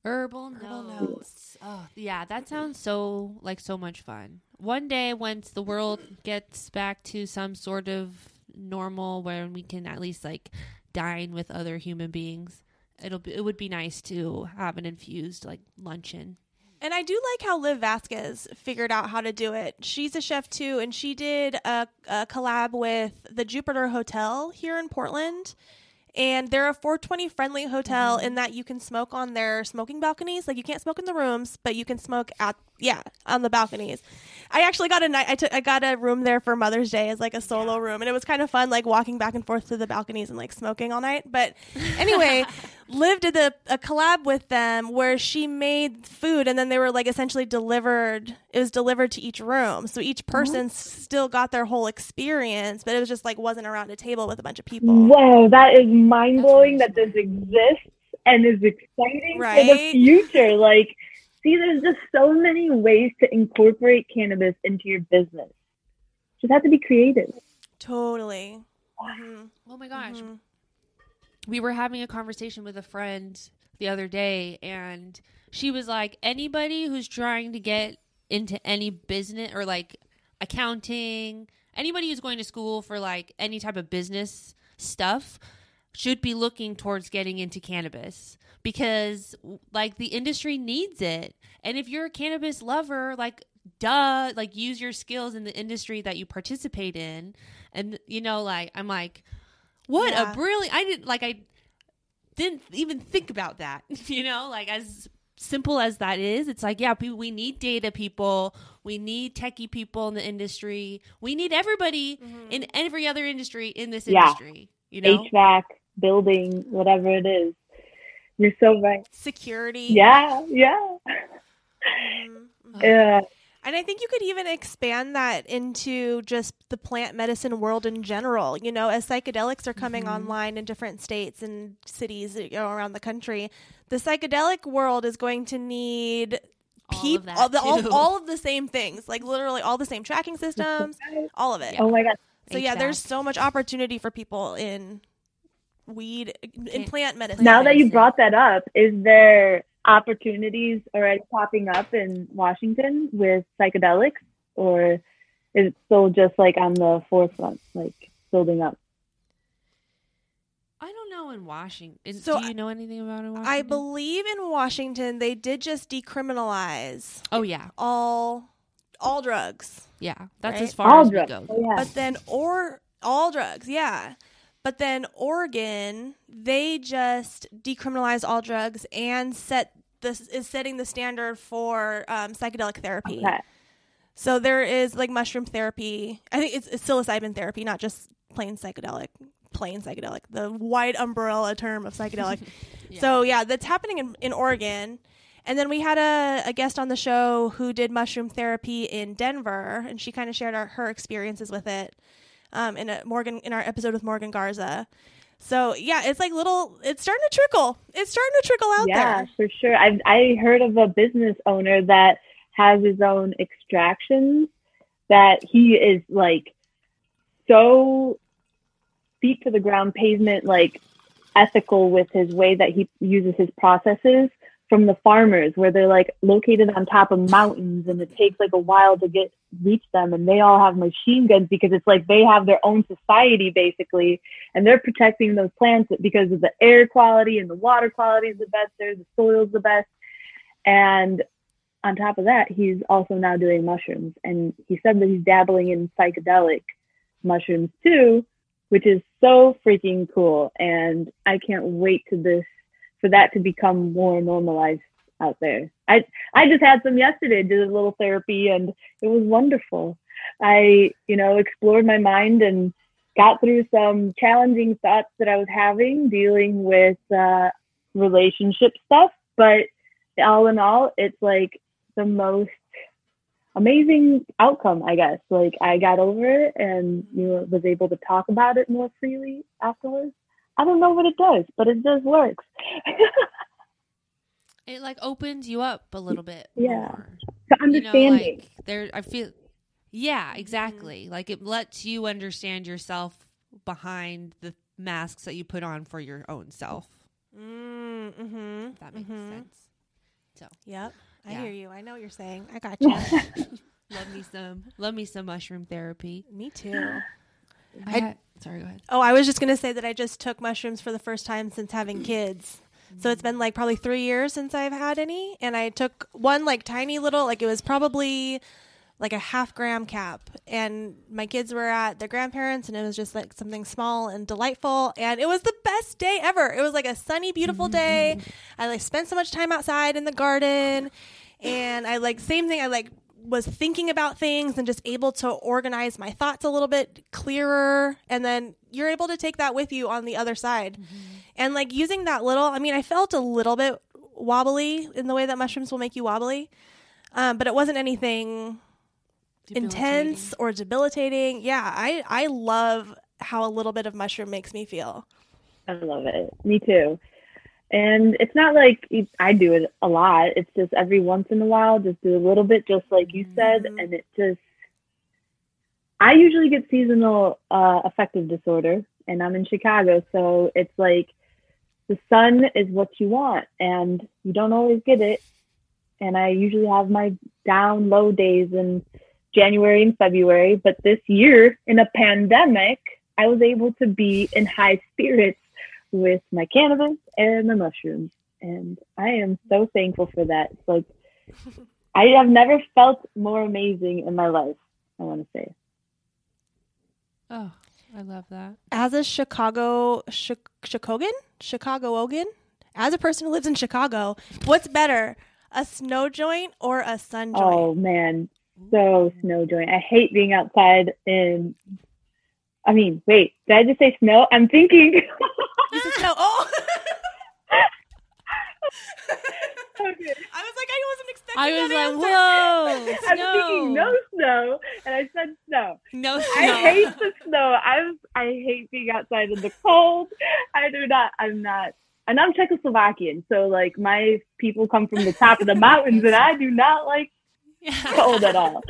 Herbal Herbal notes. notes. Oh, yeah, that sounds so like so much fun. One day, once the world gets back to some sort of normal, where we can at least like dine with other human beings, it'll be, it would be nice to have an infused like luncheon. And I do like how Liv Vasquez figured out how to do it. She's a chef too, and she did a, a collab with the Jupiter Hotel here in Portland. And they're a 420 friendly hotel mm-hmm. in that you can smoke on their smoking balconies. Like you can't smoke in the rooms, but you can smoke at yeah on the balconies. I actually got a night. I took I got a room there for Mother's Day as like a solo room, and it was kind of fun, like walking back and forth to the balconies and like smoking all night. But anyway, Liv did a, a collab with them where she made food, and then they were like essentially delivered. It was delivered to each room, so each person still got their whole experience, but it was just like wasn't around a table with a bunch of people. Whoa, that is mind blowing that this exists and is exciting for the future. Like, see, there's just so many ways to incorporate cannabis into your business. Just have to be creative. Totally. Mhm. Oh my gosh, Mhm. We were having a conversation with a friend the other day and she was like anybody who's trying to get into any business or like accounting anybody who's going to school for like any type of business stuff should be looking towards getting into cannabis because like the industry needs it. And if you're a cannabis lover like duh like use your skills in the industry that you participate in. And you know like i'm like what Yeah. a brilliant i didn't like i didn't even think about that you know like as simple as that is it's like yeah we, we need data people we need techie people in the industry we need everybody in every other industry in this Yeah. industry you know HVAC, building, whatever it is. You're so right. Security. Yeah, yeah. Mhm. Yeah. And I think you could even expand that into just the plant medicine world in general. You know, as psychedelics are coming Mhm. online in different states and cities you know, around the country, the psychedelic world is going to need All of peop- that, all, all, all of the same things, like literally all the same tracking systems, all of it. Oh my god. So yeah, there's so much opportunity for people in weed in plant medicine. Now that you brought that up, is there opportunities already popping up in Washington with psychedelics, or is it still just like on the forefront, like building up? I don't know in Washington. So Do you know anything about in Washington? I believe in Washington they did just decriminalize Oh yeah, all all drugs. yeah. That's Right? as far All as drugs. we go. Oh, yeah. But then or all drugs, yeah. But then Oregon, they just decriminalized all drugs and set this is setting the standard for um, psychedelic therapy. okay. So there is like mushroom therapy. I think it's, it's psilocybin therapy, not just plain psychedelic. Plain psychedelic, the wide umbrella term of psychedelic. So yeah, that's happening in, in Oregon. And then we had a, a guest on the show who did mushroom therapy in Denver, and she kind of shared our, her experiences with it um, in a Morgan in our episode with Morgan Garza. So yeah, it's like little. It's starting to trickle. It's starting to trickle out yeah, there. Yeah, for sure. I I heard of a business owner that has his own extractions that he is like so feet to the ground pavement like ethical with his way that he uses his processes from the farmers where they're like located on top of mountains and it takes like a while to get reach them and they all have machine guns because it's like they have their own society basically and they're protecting those plants because of the air quality and the water quality is the best there, the soil's the best. And on top of that, he's also now doing mushrooms. And he said that he's dabbling in psychedelic mushrooms too, which is so freaking cool. And I can't wait to this for that to become more normalized out there. I I just had some yesterday, did a little therapy and it was wonderful. I, you know, explored my mind and got through some challenging thoughts that I was having dealing with uh, relationship stuff. But all in all, it's like the most amazing outcome, I guess. Like I got over it and you know was able to talk about it more freely afterwards. I don't know what it does, but it does works. It like opens you up a little bit. Yeah. more. to You know, understanding. like there, I feel. Yeah, exactly. Like it lets you understand yourself behind the masks that you put on for your own self. Mm, mm-hmm. If that makes Mhm. sense. So Yep. I Yeah. hear you. I know what you're saying. I got you. love me some, love me some mushroom therapy. Me too. I, I- had- sorry, go ahead. Oh, I was just gonna say that I just took mushrooms for the first time since having kids. So it's been like probably three years since I've had any, and I took one like tiny little, like it was probably like a half gram cap, and my kids were at their grandparents, and it was just like something small and delightful, and it was the best day ever. It was like a sunny, beautiful day. I like spent so much time outside in the garden, and I like same thing. I like was thinking about things and just able to organize my thoughts a little bit clearer. And then you're able to take that with you on the other side. And like using that little i mean i felt a little bit wobbly in the way that mushrooms will make you wobbly um, but it wasn't anything intense or debilitating. Yeah i i love how a little bit of mushroom makes me feel. I love it. Me too. And it's not like I do it a lot. It's just every once in a while, just do a little bit, just like you said. Mhm. And it just, I usually get seasonal uh, affective disorder, and I'm in Chicago. So it's like the sun is what you want, and you don't always get it. And I usually have my down low days in January and February. But this year, in a pandemic, I was able to be in high spirits with my cannabis and the mushrooms. And I am so thankful for that. It's like I have never felt more amazing in my life, I want to say. Oh, I love that. as a chicago Chi- chicagoan chicagoan as a person who lives in chicago what's better a snow joint or a sun oh, joint Oh man, so snow joint. I hate being outside in I mean, wait, did I just say snow? I'm thinking You said snow. Oh. Okay. I was like, I wasn't expecting I was Good like, answer. whoa, I'm snow. thinking no snow, and I said snow. no snow. I hate the snow. I'm I hate being outside in the cold. I do not. I'm not. And I'm Czechoslovakian, so like my people come from the top of the mountains, and I do not like cold at all.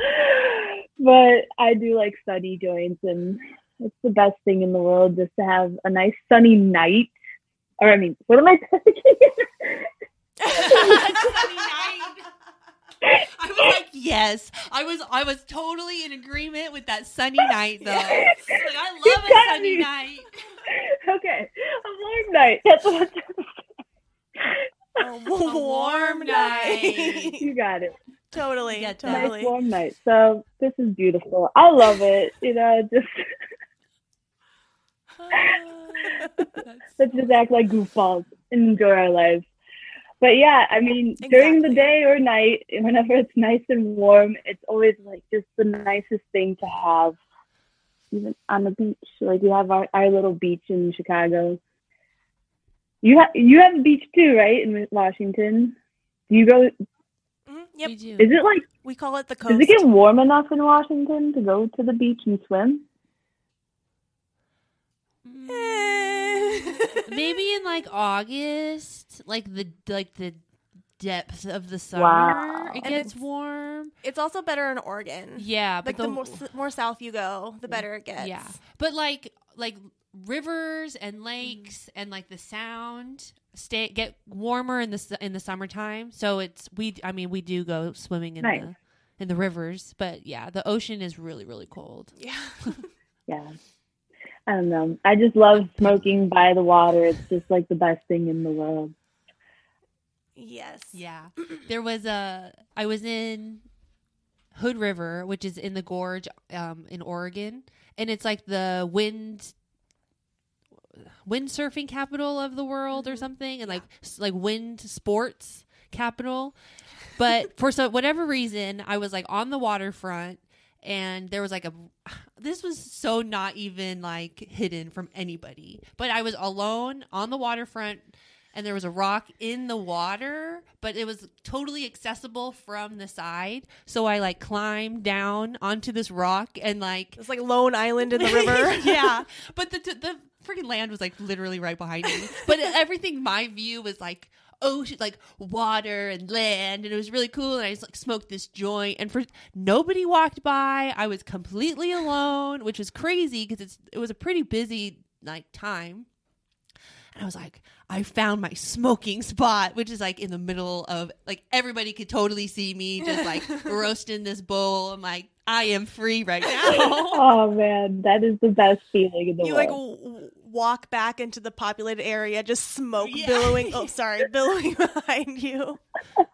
But I do like sunny joints, and it's the best thing in the world just to have a nice sunny night. Or I mean, what am I thinking? Sunny night. I was like, yes. I was I was totally in agreement with that sunny night though. Like, I love a sunny night. okay, a warm night. That's what I'm trying to A A warm night. say. You got it. totally, Get that. Nice totally. warm night. So this is beautiful. I love it. You know, just let's just act like goofballs and enjoy our lives. But yeah, I mean, during the day or night, whenever it's nice and warm, it's always like just the nicest thing to have. Even on the beach, like we have our, our little beach in Chicago. You have you have a beach too, right? In Washington. Do you go? Mhm, Yep, We do. Is it like? we call it the coast. Does it get warm enough in Washington to go to the beach and swim? Eh. Maybe in like August, like the like the depth of the summer, Wow. it And gets it's- warm. It's also better in Oregon. Yeah, but like the, more, more south you go, the better it gets. Yeah, but like like rivers and lakes and like the sound stay get warmer in the s- in the summertime. So it's we. I mean, we do go swimming in Nice. the in the rivers, but yeah, the ocean is really really cold. yeah. Yeah. I don't know. I just love smoking by the water. It's just like the best thing in the world. yes. Yeah, there was a. I was in Hood River, which is in the gorge um, in Oregon, and it's like the wind windsurfing capital of the world or something, and like like wind sports capital. But for so whatever reason, I was like on the waterfront, and there was like a. This was so not even like hidden from anybody, but I was alone on the waterfront and there was a rock in the water, but it was totally accessible from the side. So I like climbed down onto this rock and like It's like Lone Island in the river. yeah, but the the freaking land was like literally right behind me. But everything, my view was like ocean, like water and land, and it was really cool. And I just like smoked this joint, and for nobody walked by. I was completely alone, which was crazy because it's it was a pretty busy like time. And I was like, I found my smoking spot, which is like in the middle of like everybody could totally see me just like roasting this bowl. I'm like, I am free right now. Oh man, that is the best feeling in the world. You like world. w- w- walk back into the populated area, just smoke Yeah. billowing. Oh, sorry, billowing behind you.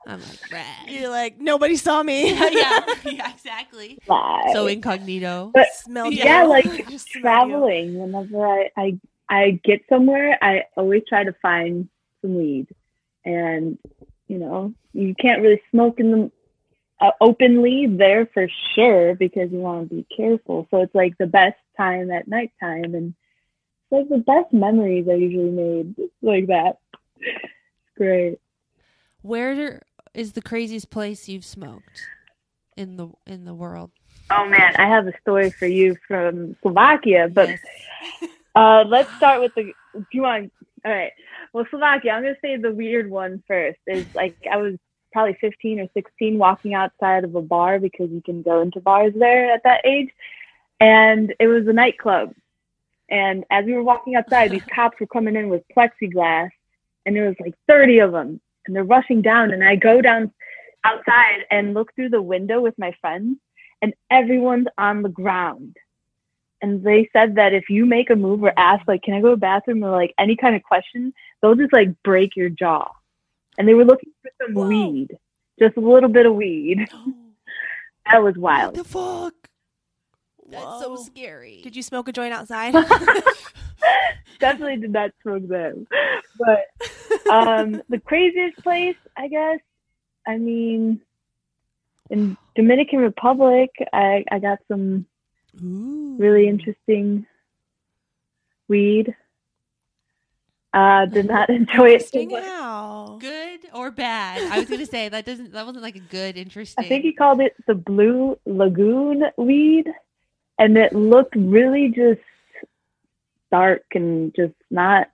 I'm like, rad. You're like nobody saw me. yeah, yeah, exactly. Bye. So incognito. But Smelled yeah, you. like Just traveling. Whenever I, I I get somewhere, I always try to find some weed, and you know you can't really smoke in the uh, openly there for sure because you want to be careful. So it's like the best time at nighttime, and it's like the best memories are usually made like that. It's great. Where is the craziest place you've smoked in the in the world? Oh man, I have a story for you from Slovakia, but Yes. Uh, let's start with the. Do you want? All right. Well, Slovakia. I'm gonna say the weird one first. Is like I was probably 15 or 16, walking outside of a bar because you can go into bars there at that age, and it was a nightclub. And as we were walking outside, these cops were coming in with plexiglass, and there was like 30 of them, and they're rushing down. And I go down outside and look through the window with my friends, and everyone's on the ground and they said that if you make a move or ask like can i go to the bathroom or like any kind of question they'll just like break your jaw and they were looking for some Whoa. weed just a little bit of weed that was wild what the fuck? That's so scary. Did you smoke a joint outside? definitely did not smoke them but um the craziest place i guess i mean in dominican republic i i got some Ooh. really interesting weed uh did not enjoy it too Interesting much. how. good good or bad? I was gonna say that doesn't that wasn't like a good, interesting. I think he called it the blue lagoon weed, and it looked really just dark and just not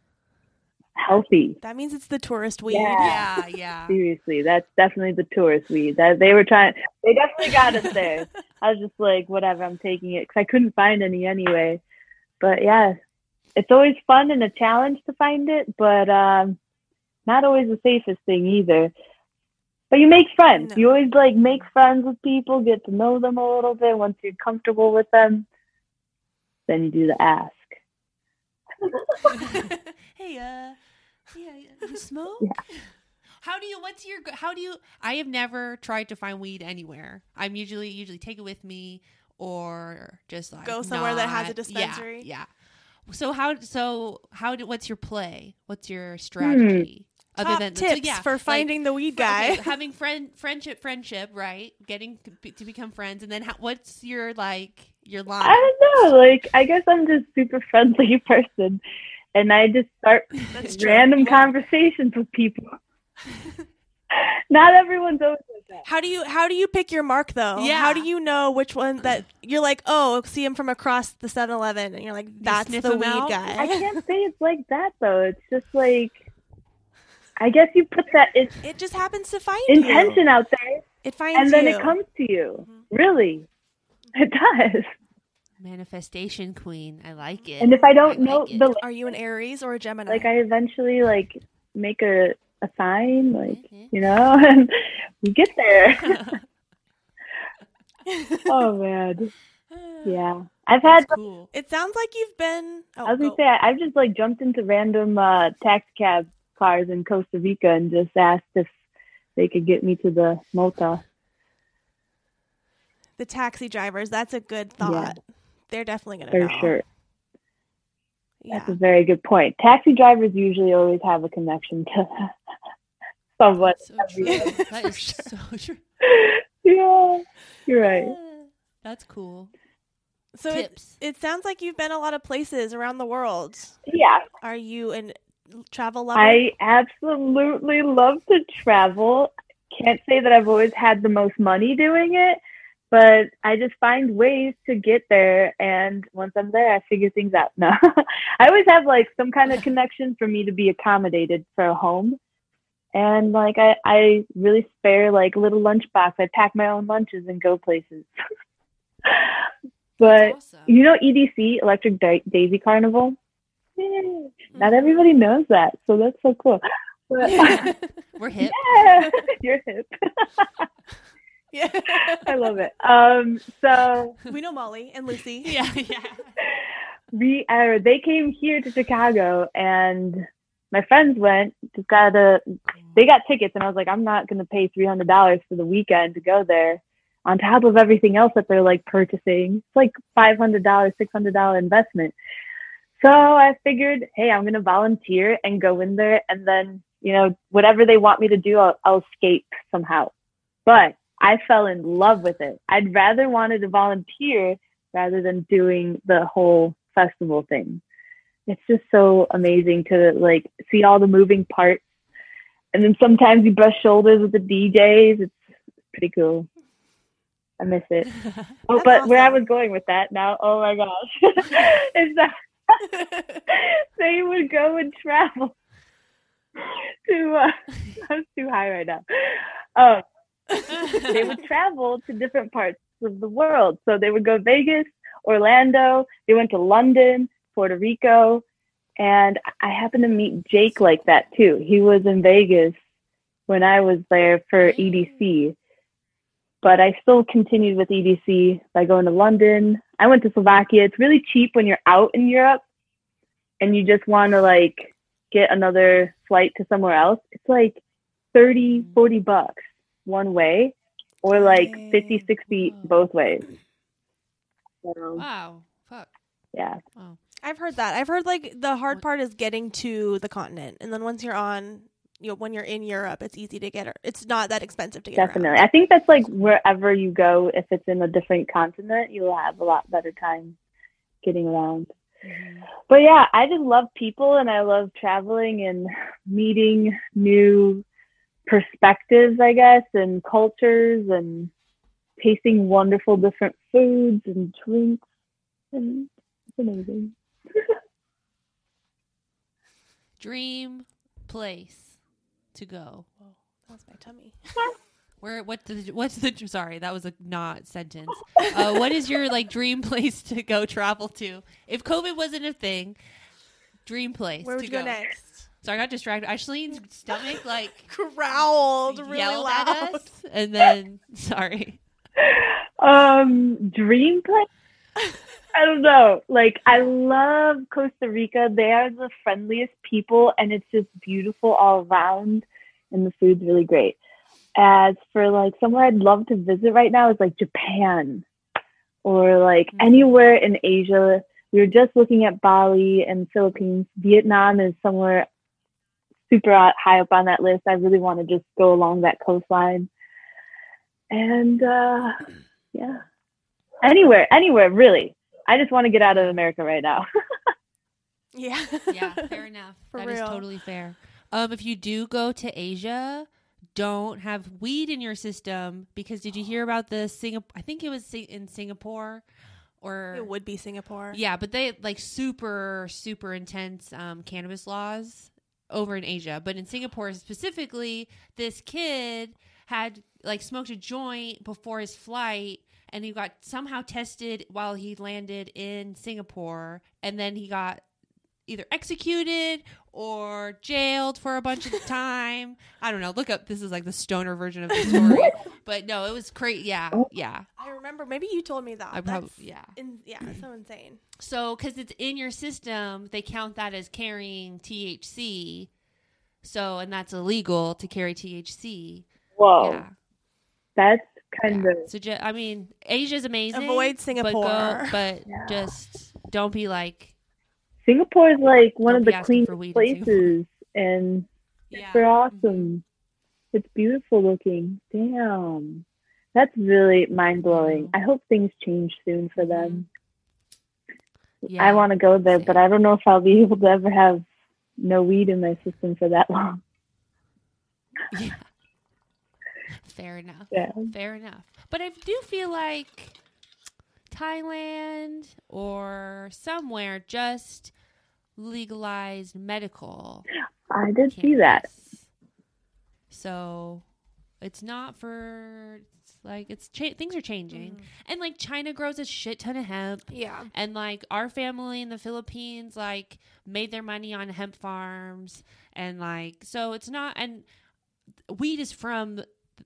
healthy. That means it's the tourist weed. yeah, yeah. Seriously, that's definitely the tourist weed. That they were trying. They definitely got us there. I was just like, whatever, I'm taking it because I couldn't find any anyway. But yeah, it's always fun and a challenge to find it, but um, not always the safest thing either. But you make friends. No. You always like make friends with people, get to know them a little bit. Once you're comfortable with them, then you do the ask. hey, uh, yeah, you smoke? Yeah. How do you? What's your? How do you? I have never tried to find weed anywhere. I'm usually usually take it with me or just like Go somewhere that has a dispensary? Yeah. yeah. So how? So how? Do, what's your play? What's your hmm. strategy? Top than tips yeah, for like, finding the weed fr- okay, guy. having friend friendship friendship right getting to, to become friends and then how, what's your like your line I don't know. Like, I guess I'm just super friendly person, and I just start random Yeah. conversations with people. Not everyone's always like that. How do you how do you pick your mark though? Yeah. How do you know which one that you're like, oh, see him from across the 7-Eleven, and you're like, that's sniff the him weed out? guy. I can't say it's like that though. It's just like, I guess you put that in- It just happens to find intention you. out there, It finds you and then you. it comes to you. Mhm. Really, it does. Manifestation queen i like it And if I don't I know like the, Are you an Aries or a Gemini? like, I eventually like make a a sign, like Mhm. you know, and we get there. oh man, yeah. I've had That's cool It sounds like you've been. Oh, I was gonna go. say I, I've just like jumped into random uh, taxi cab cars in Costa Rica and just asked if they could get me to the Mota. the taxi drivers. That's a good thought. They're definitely gonna For know. sure, Yeah. that's a very good point. Taxi drivers usually always have a connection to someone. so true that is so true yeah, you're right. Ah, that's cool So it, it sounds like you've been a lot of places around the world. Yeah, Are you an travel lover? I absolutely love to travel. Can't say that I've always had the most money doing it, but I just find ways to get there. And once I'm there, I figure things out. No, I always have like some kind of connection for me to be accommodated for a home. And like I, I really spare like little lunchbox. I pack my own lunches and go places. but awesome. you know EDC, Electric Da- Daisy Carnival. Yay. Not everybody knows that, so that's so cool. But, we're hip yeah, you're hip. Yeah. I love it. Um, so we know Molly and Lucy. yeah yeah we, uh, they came here to Chicago, and my friends went. Just got a, they got tickets, and I was like, I'm not gonna pay three hundred dollars for the weekend to go there. On top of everything else that they're like purchasing, it's like five hundred dollars, six hundred dollar investment. So I figured, hey, I'm gonna volunteer and go in there, and then you know whatever they want me to do, I'll, I'll escape somehow. But I fell in love with it. I'd rather wanted to volunteer rather than doing the whole festival thing. It's just so amazing to like see all the moving parts, and then sometimes you brush shoulders with the DJs. It's pretty cool. I miss it. Oh, but where I was going with that now, oh my gosh, is that they would go and travel to. Uh, I'm too high right now. Um, they would travel to different parts of the world. So they would go Vegas, Orlando. They went to London, Puerto Rico, and I happened to meet Jake like that too. He was in Vegas when I was there for mm. EDC. But I still continued with EDC by going to London. I went to Slovakia. It's really cheap when you're out in Europe and you just want to like get another flight to somewhere else. It's like 30, mm. 40 bucks one way or like 50, 60 Wow. both ways. So, wow fuck yeah. wow I've heard that. I've heard like the hard part is getting to the continent, and then once you're on, you know, when you're in Europe, it's easy to get. It's not that expensive to get. around. Definitely. I think that's like wherever you go, if it's in a different continent, you'll have a lot better time getting around. Mhm. But yeah, I just love people and I love traveling and meeting new perspectives, I guess, and cultures and tasting wonderful different foods and drinks. And it's amazing. Dream place to go. That's my tummy. Where what the what's the sorry that was a not sentence. Uh, what is your like dream place to go travel to if COVID wasn't a thing? Dream place. Where would to you go next? So I got distracted. Ashleen's stomach like Growled really yelled loud. at us, and then sorry. Um, dream place? I don't know. Like, I love Costa Rica. They are the friendliest people, and it's just beautiful all around, and the food's really great. As for like somewhere I'd love to visit right now is like Japan or like Mhm. anywhere in Asia. We were just looking at Bali and Philippines. Vietnam is somewhere super high up on that list. I really want to just go along that coastline. And uh, yeah, anywhere, anywhere, really. I just want to get out of America right now. Yeah. Yeah, fair enough. For That is real. totally fair. Um, if you do go to Asia, don't have weed in your system because did you hear about the Singapore? I think it was in Singapore, or It would be Singapore. yeah, but they like super super intense um, cannabis laws over in Asia. But in Singapore specifically, this kid had like smoked a joint before his flight. And he got somehow tested while he landed in Singapore, and then he got either executed or jailed for a bunch of time. I don't know. Look up. This is like the stoner version of the story. but no, it was crazy. Yeah, oh. yeah. I remember. Maybe you told me that. I probably That's yeah. in, yeah, so insane. So because it's in your system, they count that as carrying THC. So and that's illegal to carry THC. Whoa, Yeah. that's kind yeah. of So ju- I mean, Asia's amazing. Avoid But, Singapore. go, but Yeah. just don't be like Singapore is like one Don't of the cleanest for weed in places, and yeah. super awesome. It's beautiful looking. Damn, that's really mind blowing. Mhm. I hope things change soon for them. Yeah. I want to go there, but. I don't know if I'll be able to ever have no weed in my system for that long. Yeah. Fair enough. Yeah. Fair enough. But I do feel like Thailand or somewhere just legalized medical. I did see that. So it's not for it's like it's cha- things are changing, mm-hmm. and like China grows a shit ton of hemp. Yeah. And like our family in the Philippines, like made their money on hemp farms, and like so it's not. And weed is from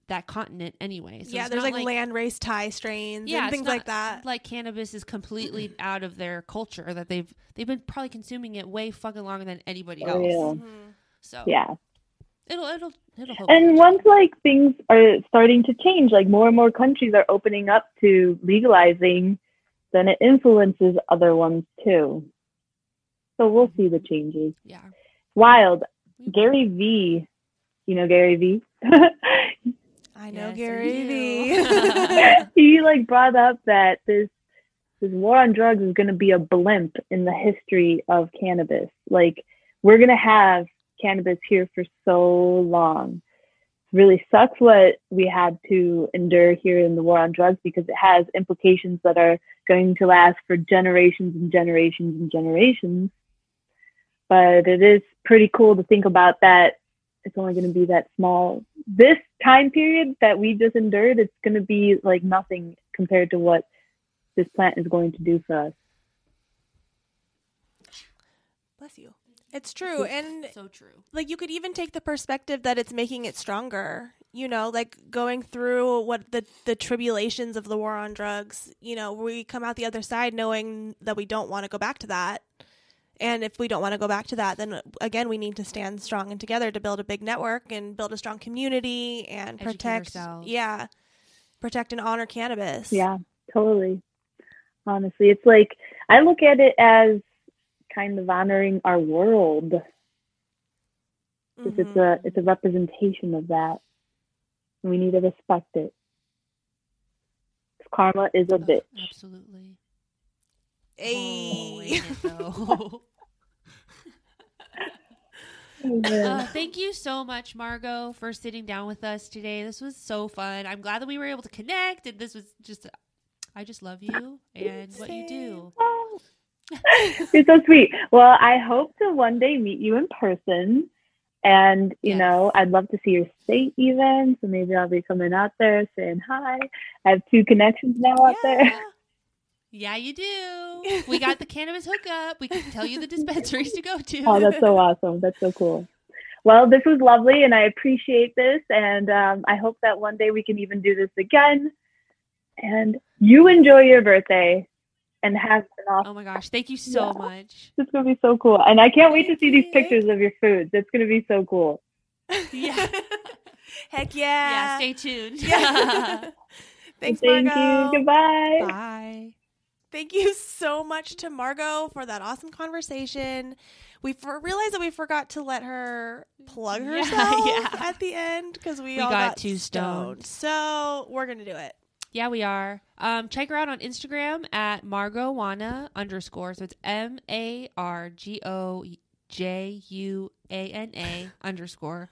that continent anyway. So yeah, there's not like, land race Thai strains yeah, and things not like that. Like cannabis is completely out of their culture. That they've they've been probably consuming it way fucking longer than anybody For else. real. Mhm. So Yeah. it'll it'll it'll. hopefully And change. once like things are starting to change, like more and more countries are opening up to legalizing, then it influences other ones too. So we'll see the changes. yeah, Wild. Gary V. You know Gary V. I know Yes, Gary I V. he like brought up that this this war on drugs is going to be a blimp in the history of cannabis. Like we're going to have cannabis here for so long. It really sucks what we had to endure here in the war on drugs because it has implications that are going to last for generations and generations and generations. But it is pretty cool to think about that it's only going to be that small. This time period that we just endured, it's going to be like nothing compared to what this plant is going to do for us. Bless you. It's true. And so true. like you could even take the perspective that it's making it stronger you know like going through what the the tribulations of the war on drugs you know we come out the other side knowing that we don't want to go back to that and if we don't want to go back to that then again we need to stand strong and together to build a big network and build a strong community and Educate protect ourselves. yeah protect and honor cannabis Yeah, totally. Honestly, it's like I look at it as kind of honoring our world. 'cause It's a mm-hmm. it's a representation of that. We need to respect it. Karma is a Ugh, bitch. Absolutely. Oh, Ayy. ain't it though? Uh, thank you so much, Margot, for sitting down with us today. This was so fun. I'm glad that we were able to connect, and this was just. I just love you and what you do. You're so sweet. Well, I hope to one day meet you in person. And, you Yes. know, I'd love to see your state even. So maybe I'll be coming out there saying hi. I have two connections now out there. Yeah. You do. We got the cannabis hookup. We can tell you the dispensaries to go to. Oh, that's so awesome. That's so cool. Well, this was lovely and I appreciate this. And um, I hope that one day we can even do this again. And you enjoy your birthday and have an awesome. Oh my gosh, thank you so Yeah. much. It's going to be so cool. And I can't wait to see these pictures of your foods. It's going to be so cool. Yeah. Heck Yeah, yeah. stay tuned. Yeah. Thanks, Thank you. Goodbye. Bye. Thank you so much to Margot for that awesome conversation. We for- realized that we forgot to let her plug Yeah, herself yeah. at the end because we, We all got got, too stoned. So we're gonna do it. Yeah, we are. Um, check her out on Instagram at Margojuana underscore. So it's M A R G O J U A N A underscore.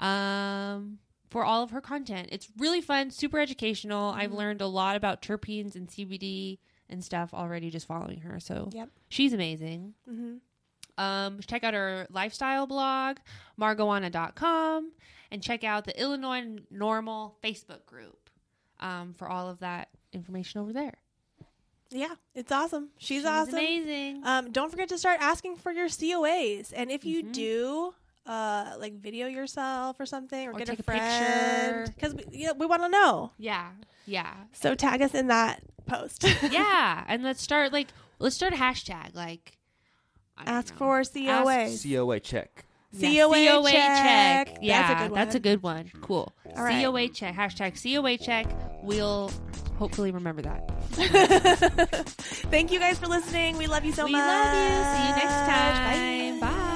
Um, for all of her content, it's really fun, super educational. I've learned a lot about terpenes and CBD and stuff already just following her. So Yep. she's amazing. hmm Um, check out her lifestyle blog, margojuana.com, and check out the Illinois NORML Facebook group um, for all of that information over there. Yeah, it's awesome. She's, awesome. amazing. Um, don't forget to start asking for your COAs, and if you Mhm. do, uh, like video yourself or something, or, Or get take a friend, because we, yeah, we want to know. yeah, yeah, So tag us in that post. yeah. And let's start like let's start a hashtag like Ask know. for COAs. COA check. Yeah, COA check. That's a Yeah, good that's a good one. Cool. All right. COA check. Hashtag COA check. We'll hopefully remember that. Thank you guys for listening. We love you so we much. We love you. See you next time. Bye. Bye.